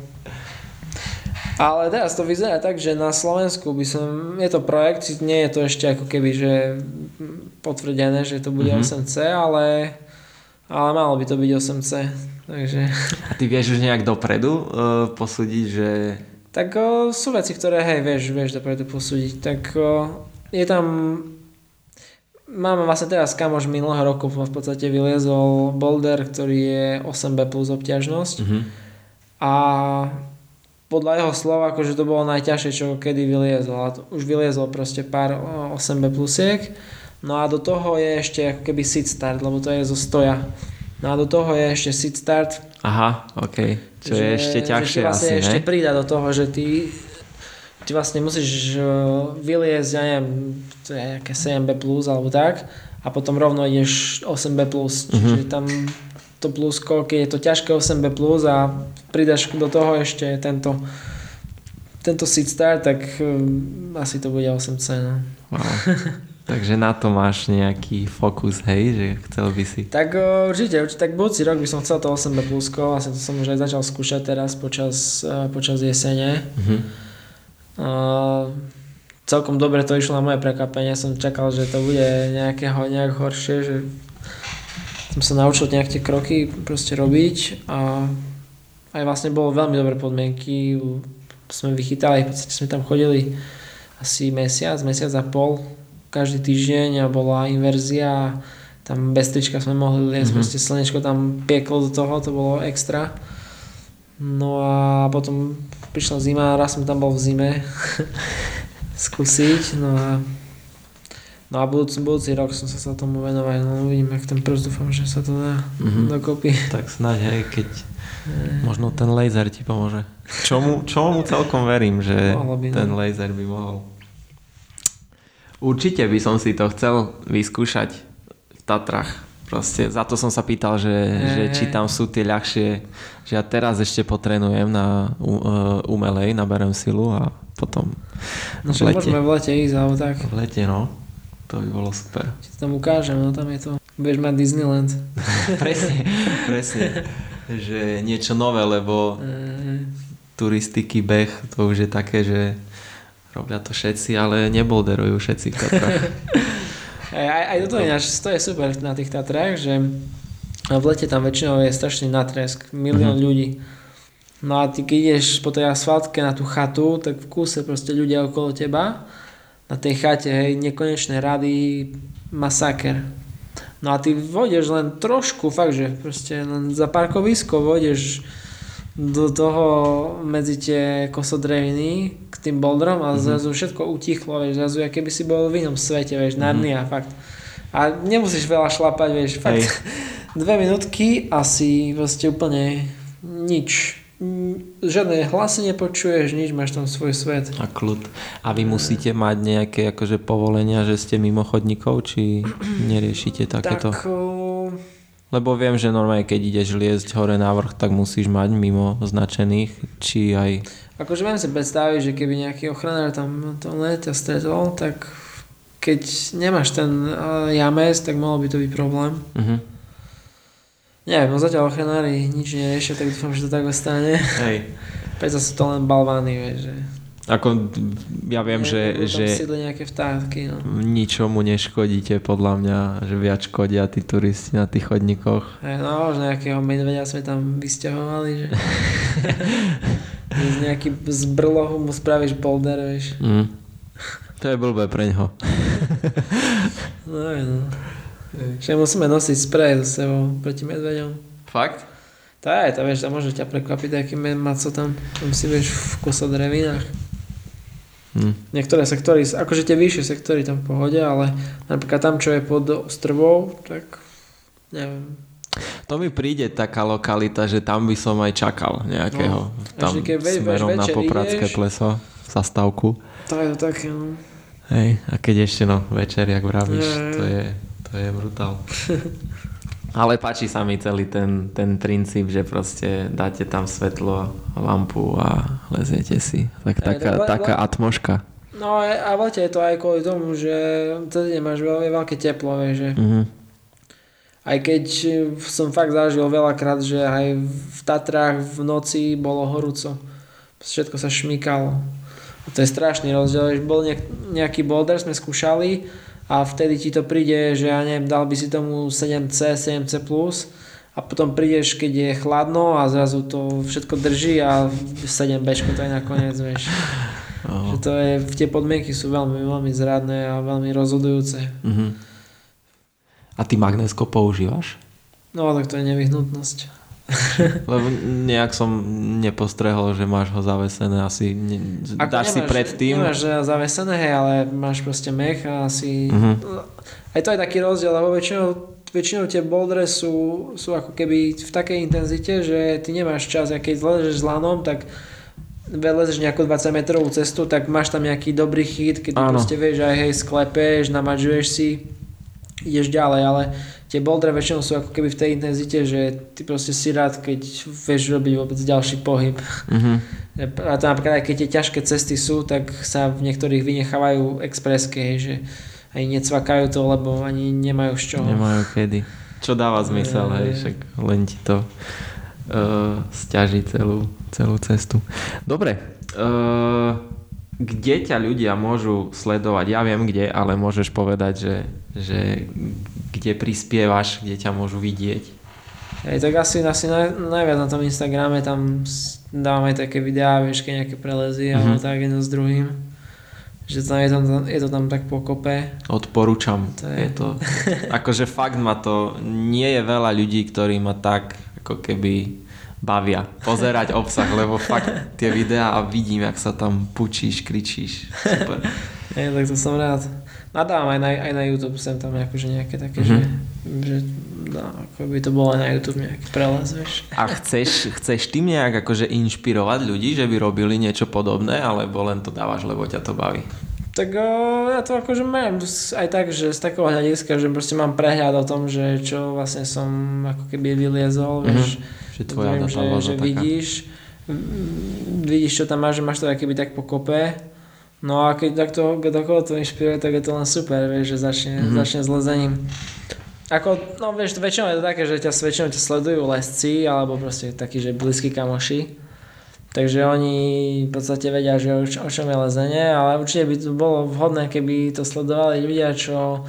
B: Ale teraz to vyzerá tak, že na Slovensku by som, je to projekt, nie je to ešte ako keby, že potvrdené, že to bude
A: Mhm.
B: 8C, ale, ale malo by to byť 8C, takže...
A: A ty vieš už nejak dopredu uh, posúdiť, že...
B: Tak o, sú veci, ktoré, hej, vieš, vieš dopredu posúdiť. Tak o, je tam... Máme vlastne teraz kamoš minulého roku v podstate vyliezol boulder, ktorý je 8B plus obťažnosť
A: Uh-huh.
B: a podľa jeho slov, akože to bolo najťažšie, čo kedy vyliezol. A už vyliezol proste pár o, 8B plusiek. No a do toho je ešte ako keby sit start, lebo to je zo stoja. No a do toho je ešte sit start,
A: Aha, ok. Čo je ešte ťažšie
B: že vlastne
A: asi,
B: ešte
A: ne?
B: prída do toho, že ty, ty vlastne musíš vyliezť, ja neviem, to je nejaké 7B plus alebo tak a potom rovno ideš 8B plus,
A: Mhm.
B: čiže tam to plusko, keď je to ťažké 8B plus a pridaš do toho ešte tento tento seat start, tak um, asi to bude 8C. No.
A: Wow. Takže na to máš nejaký fokus, hej, že chcel by si.
B: Tak určite, určite, tak budúci rok by som chcel to 8B plusko, vlastne to som už aj začal skúšať teraz počas, uh, počas jesene.
A: Uh-huh.
B: Uh, celkom dobre to išlo na moje prekvapenie, som čakal, že to bude nejakého, nejak horšie, že som sa naučil nejak tie kroky proste robiť a aj vlastne bolo veľmi dobré podmienky, sme vychytali, v podstate sme tam chodili asi mesiac, mesiac a pol, každý týždeň a bola inverzia, tam bez trička sme mohli liesť,
A: Mhm.
B: proste slnečko tam pieklo do toho, to bolo extra. No a potom prišla zima, raz som tam bol v zime skúsiť, no a No a budúci, budúci rok som sa sa tomu venovať, no uvidím, jak ten prst, dúfam, že sa to dá
A: Mhm.
B: dokopy.
A: Tak snáď, hej, keď možno ten laser ti pomôže. Čomu, čomu celkom verím, že
B: by, no.
A: ten laser by mohol. Určite by som si to chcel vyskúšať v Tatrach. Proste za to som sa pýtal, že, že
B: Hej.
A: či tam sú tie ľahšie, že ja teraz ešte potrenujem na u- e, umelej, naberem silu a potom
B: No
A: v lete.
B: môžeme v lete ísť, alebo tak.
A: V lete, no. To by bolo super.
B: Ti to tam ukážem, no tam je to. Budeš mať Disneyland.
A: presne, presne. Že niečo nové, lebo
B: Eh,
A: turistiky, beh, to už je také, že robia to všetci, ale nebolderujú všetci v Tatrách.
B: Aj, aj, toto ináč, to je super na tých Tatrách, že v lete tam väčšinou je strašný natresk, milión
A: Mhm.
B: ľudí. No a ty keď ideš po tej asfaltke na tú chatu, tak v kúse proste ľudia okolo teba, na tej chate, hej, nekonečné rady, masaker. No a ty vodeš len trošku, fakt, že proste len za parkovisko vodeš do toho medzi tie kosodreviny k tým boldrom a
A: Mhm.
B: zrazu všetko utichlo, vieš, zrazu aké by si bol v inom svete, vieš, Narnia, fakt. A nemusíš veľa šlapať, vieš, fakt.
A: Hej.
B: Dve minútky a si úplne nič. Žiadne hlasy nepočuješ, nič, máš tam svoj svet.
A: A kľud. A vy musíte mať nejaké akože povolenia, že ste mimo chodníkov, či neriešite takéto?
B: Tak, o,
A: Lebo viem, že normálne keď ideš liezť hore na vrch, tak musíš mať mimo značených, či aj...
B: akože viem si predstaviť, že keby nejaký ochranár tam to ťa stretol, tak keď nemáš ten uh, james, tak mohol by to byť problém.
A: Uh-huh.
B: Neviem, no zatiaľ ochranári nič neriešia, tak dúfam, že to tak ostane.
A: Hej.
B: Preto sú to len balvány, vieš, že...
A: Ako ja viem, že,
B: tam
A: že
B: sídli nejaké vtáky, no.
A: ničomu neškodíte podľa mňa, že viac škodia tí turisti na tých chodníkoch.
B: Hej, no, možno nejakého medvedia sme tam vysťahovali, že... že z nejaký z brlohu mu spravíš boulder, vieš.
A: Mm. To je blbé pre ňoho.
B: No, no. Že musíme nosiť sprej so sebou proti medveďom.
A: Fakt?
B: To je, to vieš, to môže ťa prekvapiť, aký med maco tam, tam si vieš v kosodrevinách.
A: Hm.
B: Niektoré sektory, akože tie vyššie sektory tam v pohode, ale napríklad tam, čo je pod ostrovou, tak neviem.
A: To mi príde taká lokalita, že tam by som aj čakal nejakého. No, tam keď smerom na Popradské ideš, pleso, stavku.
B: To je to také, no.
A: Hej, a keď ešte no, večer, jak vravíš, je, to je, to je brutál. Ale páči sa mi celý ten, ten princíp, že proste dáte tam svetlo, lampu a leziete si. Tak taká, to, taká atmoška.
B: No a v lete je to aj kvôli tomu, že tedy máš veľ, veľké teplo, vieš, že mm-hmm. aj keď som fakt zažil veľakrát, že aj v Tatrách v noci bolo horúco. Všetko sa šmykalo. A to je strašný rozdiel. Bol nejaký boulder, sme skúšali a vtedy ti to príde, že ja neviem, dal by si tomu 7C, 7C+, a potom prídeš, keď je chladno a zrazu to všetko drží a 7 bečko to je nakoniec, vieš. Že to je, tie podmienky sú veľmi, veľmi zradné a veľmi rozhodujúce. Uh-huh.
A: A ty magnésko používaš?
B: No, tak to je nevyhnutnosť.
A: Lebo nejak som nepostrehol, že máš ho zavesené asi, ne, dáš nemáš, si predtým.
B: Nemáš zavesené, hej, ale máš proste mech a asi... Uh-huh. Aj to je taký rozdiel, lebo väčšinou väčšinou tie bouldere sú, sú ako keby v takej intenzite, že ty nemáš čas, a keď zležeš s lanom, tak velezeš nejakú 20 metrovú cestu, tak máš tam nejaký dobrý chyt, keď proste vieš aj hej, sklepeš, namažuješ si, ideš ďalej, ale tie bouldere väčšinou sú ako keby v tej intenzite, že ty proste si rád, keď vieš robiť vôbec ďalší pohyb. Mm-hmm. A to napríklad aj keď tie ťažké cesty sú, tak sa v niektorých vynechávajú expresky, že aj necvakajú to, lebo ani nemajú z čoho.
A: Nemajú kedy. Čo dáva zmysel, hej, však len ti to uh, stiaží celú, celú cestu. Dobre, uh, kde ťa ľudia môžu sledovať? Ja viem kde, ale môžeš povedať, že, že kde prispievaš, kde ťa môžu vidieť.
B: Hej, tak asi, asi naj, najviac na tom Instagrame, tam dávam aj také videá, vieš, keď nejaké prelezy, mm-hmm. alebo tak jedno s druhým. Že tam je, tam, je to tam tak pokope.
A: Odporúčam. To je... je to, akože fakt ma to, nie je veľa ľudí, ktorí ma tak ako keby bavia pozerať obsah, lebo fakt tie videá a vidím, jak sa tam pučíš, kričíš. Super.
B: Ja, tak to som rád. Nadávam aj na, aj na YouTube, sem tam akože nejaké také, mm-hmm. že, že no, ako by to bolo aj na YouTube nejaký prelaz, vieš.
A: A chceš, chceš tým nejak akože inšpirovať ľudí, že by robili niečo podobné, alebo len to dávaš, lebo ťa to baví?
B: Tak o, ja to akože mám aj tak, že z takého hľadiska, že proste mám prehľad o tom, že čo vlastne som ako keby vyliezol, mm-hmm. Vieš. Že tvoja Viem, že, že vidíš, vidíš, čo tam máš, že máš to keby tak pokope. No a keď takto, koho to inšpiruje, tak je to len super, vieš, že začne, mm-hmm. začne s lezením. Ako, no vieš, väčšinou je to také, že ťa väčšinou ťa sledujú lesci, alebo proste takí, že blízki kamoši. Takže oni v podstate vedia, že o, o čom je lezenie, ale určite by to bolo vhodné, keby to sledovali ľudia, čo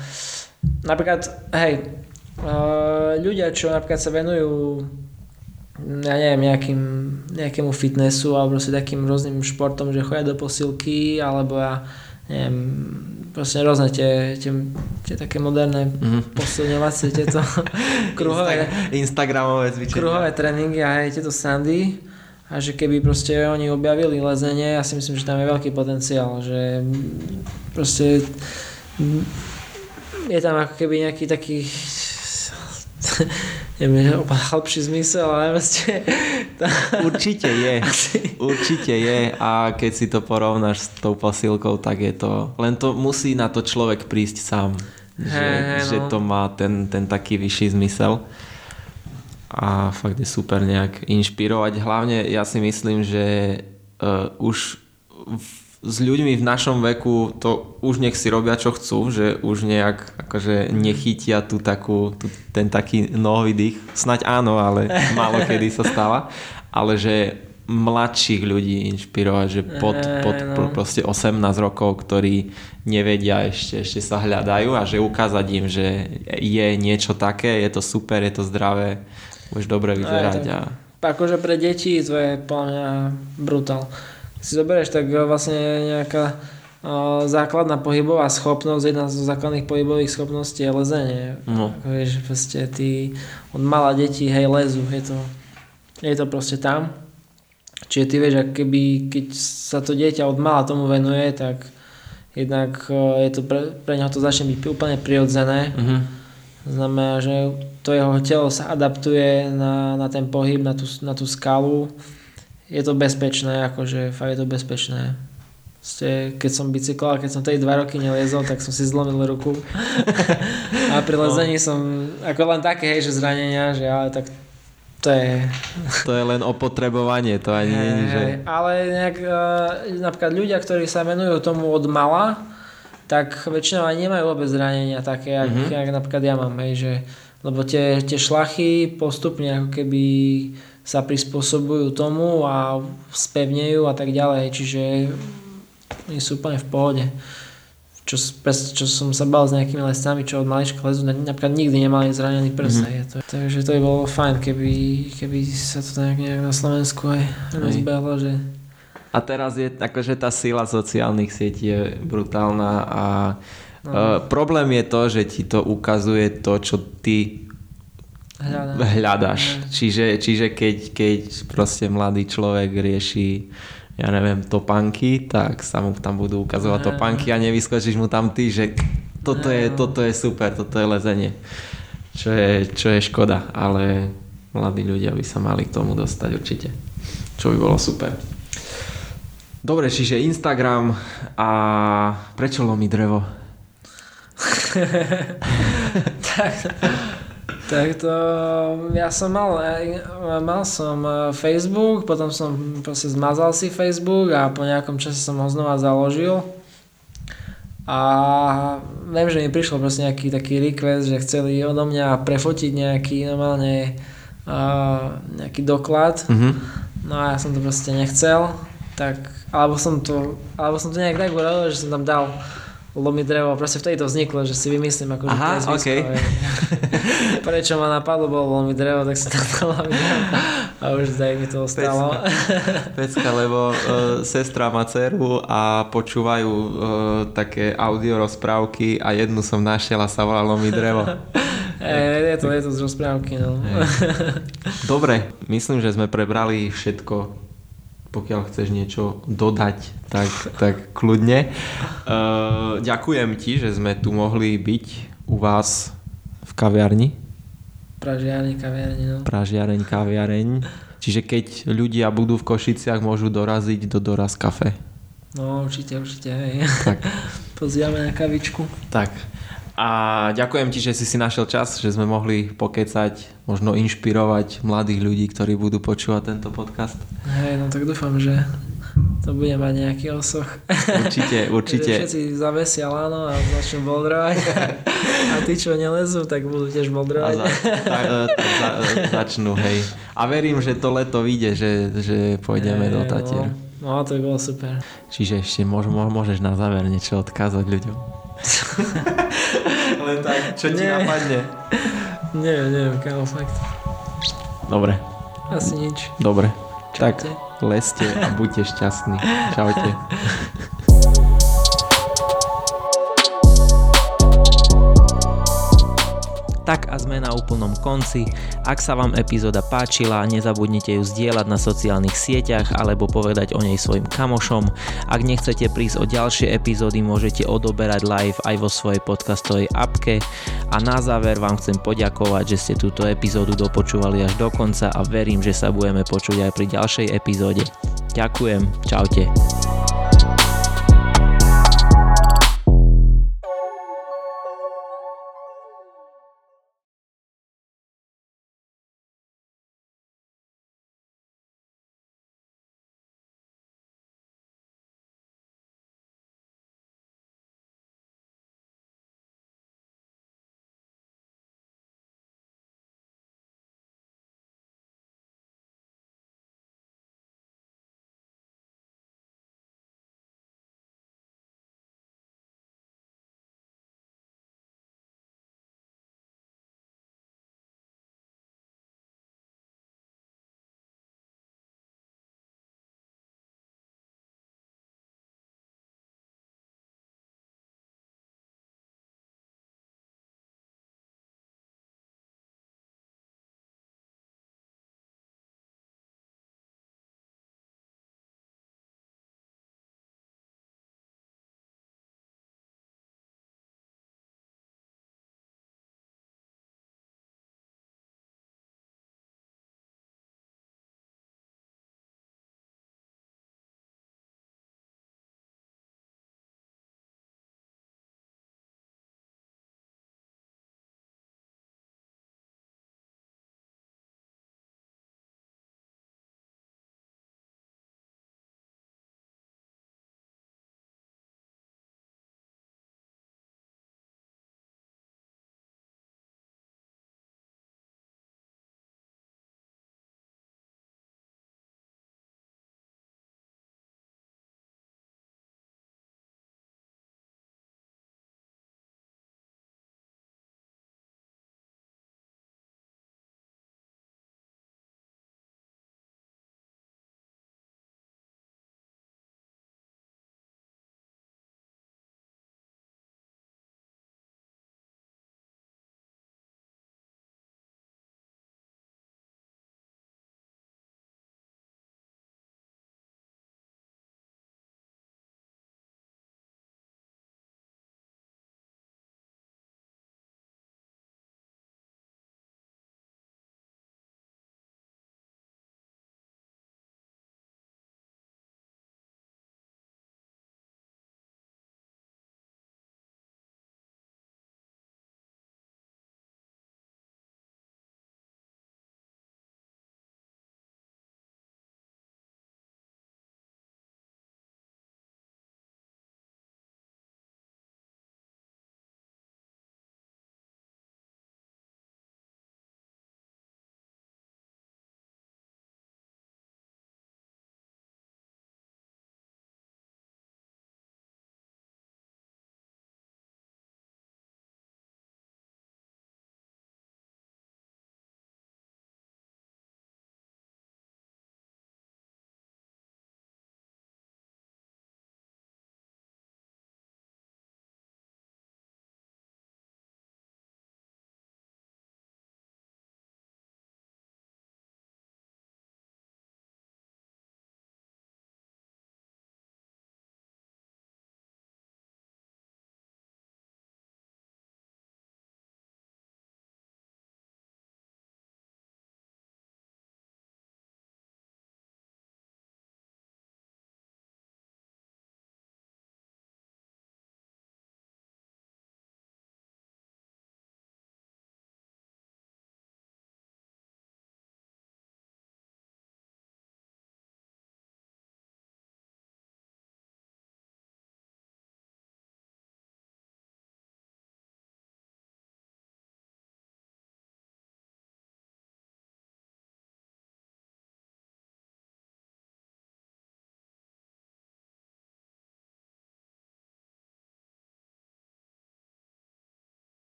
B: napríklad, hej, ľudia, čo napríklad sa venujú ja neviem, nejakým, nejakému fitnessu alebo proste takým rôznym športom, že chodia do posilky alebo ja neviem, proste rôzne tie, tie, tie také moderné mm-hmm. posilňovacie tieto kruhové,
A: Instagramové cvičenia.
B: Kruhové tréningy a aj tieto sandy a že keby proste oni objavili lezenie, ja si myslím, že tam je veľký potenciál, že proste je tam ako keby nejaký taký neviem, hlbší zmysel, ale proste...
A: Určite je, určite je a keď si to porovnáš s tou posilkou, tak je to, len to musí na to človek prísť sám, že, hey, no. že to má ten, ten taký vyšší zmysel a fakt je super nejak inšpirovať. Hlavne ja si myslím, že uh, už v, s ľuďmi v našom veku to už nech si robia čo chcú, že už nejak akože nechytia tú takú, tú, ten taký nový dých. Snaď áno, ale málo kedy sa stáva. Ale že mladších ľudí inšpirovať, že pod, pod no. proste 18 rokov, ktorí nevedia ešte, ešte sa hľadajú a že ukázať im, že je niečo také, je to super, je to zdravé budeš dobre vyzerať. A...
B: Akože pre deti to je podľa mňa brutál. Si zoberieš, tak vlastne nejaká o, základná pohybová schopnosť, jedna zo základných pohybových schopností je lezenie. No. Ako vieš, proste ty od malá detí, hej, lezu, je to, je to proste tam. Čiže ty vieš, ak keby, keď sa to dieťa od mala tomu venuje, tak jednak je to pre, pre neho to začne byť úplne prirodzené. Mm-hmm Znamená, že to jeho telo sa adaptuje na, na ten pohyb, na tú, na tú skalu. Je to bezpečné, akože fakt je to bezpečné. Ste, keď som bicykloval, keď som tej dva roky neliezol, tak som si zlomil ruku. a pri lezení no. som, ako len také, hej, že zranenia, že ale tak to je...
A: To je len opotrebovanie, to ani nie je, že...
B: Ale nejak, uh, napríklad ľudia, ktorí sa venujú tomu od mala, tak väčšinou aj nemajú vôbec zranenia také, jak, mm-hmm. jak napríklad ja mám, hej, že, lebo tie, tie šlachy postupne ako keby sa prispôsobujú tomu a spevnejú a tak ďalej, čiže oni sú úplne v pohode. Čo, čo som sa bal s nejakými lescami, čo od malička lezu, napríklad nikdy nemali zranený prst. Mm-hmm. To, takže to by bolo fajn, keby, keby sa to nejak, nejak na Slovensku aj rozbehlo, že
A: a teraz je akože tá sila sociálnych sietí je brutálna a no. uh, problém je to, že ti to ukazuje to, čo ty Hľadá. hľadaš. Čiže, čiže keď, keď proste mladý človek rieši ja neviem, topánky, tak sa mu tam budú ukazovať topánky a nevyskočíš mu tam ty, že toto je, toto je super, toto je lezenie. Čo je, čo je škoda, ale mladí ľudia by sa mali k tomu dostať určite. Čo by bolo super. Dobre, čiže Instagram a prečo lomí drevo?
B: tak, tak to, ja som mal, mal som e, Facebook, potom som proste zmazal si Facebook a po nejakom čase som ho znova založil. A viem, že mi prišlo proste nejaký taký request, že chceli odo mňa prefotiť nejaký normálne uh, nejaký doklad. Mm-hmm. No a ja som to proste nechcel, tak, alebo som to, alebo som to nejak tak urobil, že som tam dal lomi drevo, proste vtedy to vzniklo, že si vymyslím ako
A: Aha, okay.
B: Prečo ma napadlo, bolo lomi drevo, tak som lomi drevo. A už zdaj mi to ostalo.
A: Pecka, lebo uh, sestra má dceru a počúvajú uh, také audio rozprávky a jednu som našiel a sa volá lomi drevo.
B: E, je to, je to z rozprávky, no.
A: Dobre, myslím, že sme prebrali všetko pokiaľ chceš niečo dodať, tak, tak kľudne. Uh, ďakujem ti, že sme tu mohli byť u vás v kaviarni.
B: Pražiareň, kaviareň, no.
A: Pražiareň, kaviareň. Čiže keď ľudia budú v Košiciach, môžu doraziť do Doraz kafe.
B: No určite, určite, hej. Tak. Pozývame na kavičku.
A: Tak. A ďakujem ti, že si si našiel čas, že sme mohli pokecať, možno inšpirovať mladých ľudí, ktorí budú počúvať tento podcast.
B: Hej, no tak dúfam, že to bude mať nejaký osoch.
A: Určite, určite.
B: všetci zavesia láno a začnú boldrovať. A tí, čo nelezú, tak budú tiež boldrovať. A za, tak,
A: tak za, začnú, hej. A verím, že to leto vyjde, že, že pôjdeme hej, do Tatier.
B: No, no, to by bolo super.
A: Čiže ešte môž, môžeš na záver niečo odkázať ľuďom. Len tak, čo ti nie. napadne?
B: Nie, neviem, kámo, fakt.
A: Dobre.
B: Asi nič.
A: Dobre. Čaute. Tak leste a buďte šťastní. Čaute. tak a sme na úplnom konci. Ak sa vám epizóda páčila, nezabudnite ju zdieľať na sociálnych sieťach alebo povedať o nej svojim kamošom. Ak nechcete prísť o ďalšie epizódy, môžete odoberať live aj vo svojej podcastovej apke. A na záver vám chcem poďakovať, že ste túto epizódu dopočúvali až do konca a verím, že sa budeme počuť aj pri ďalšej epizóde. Ďakujem, čaute.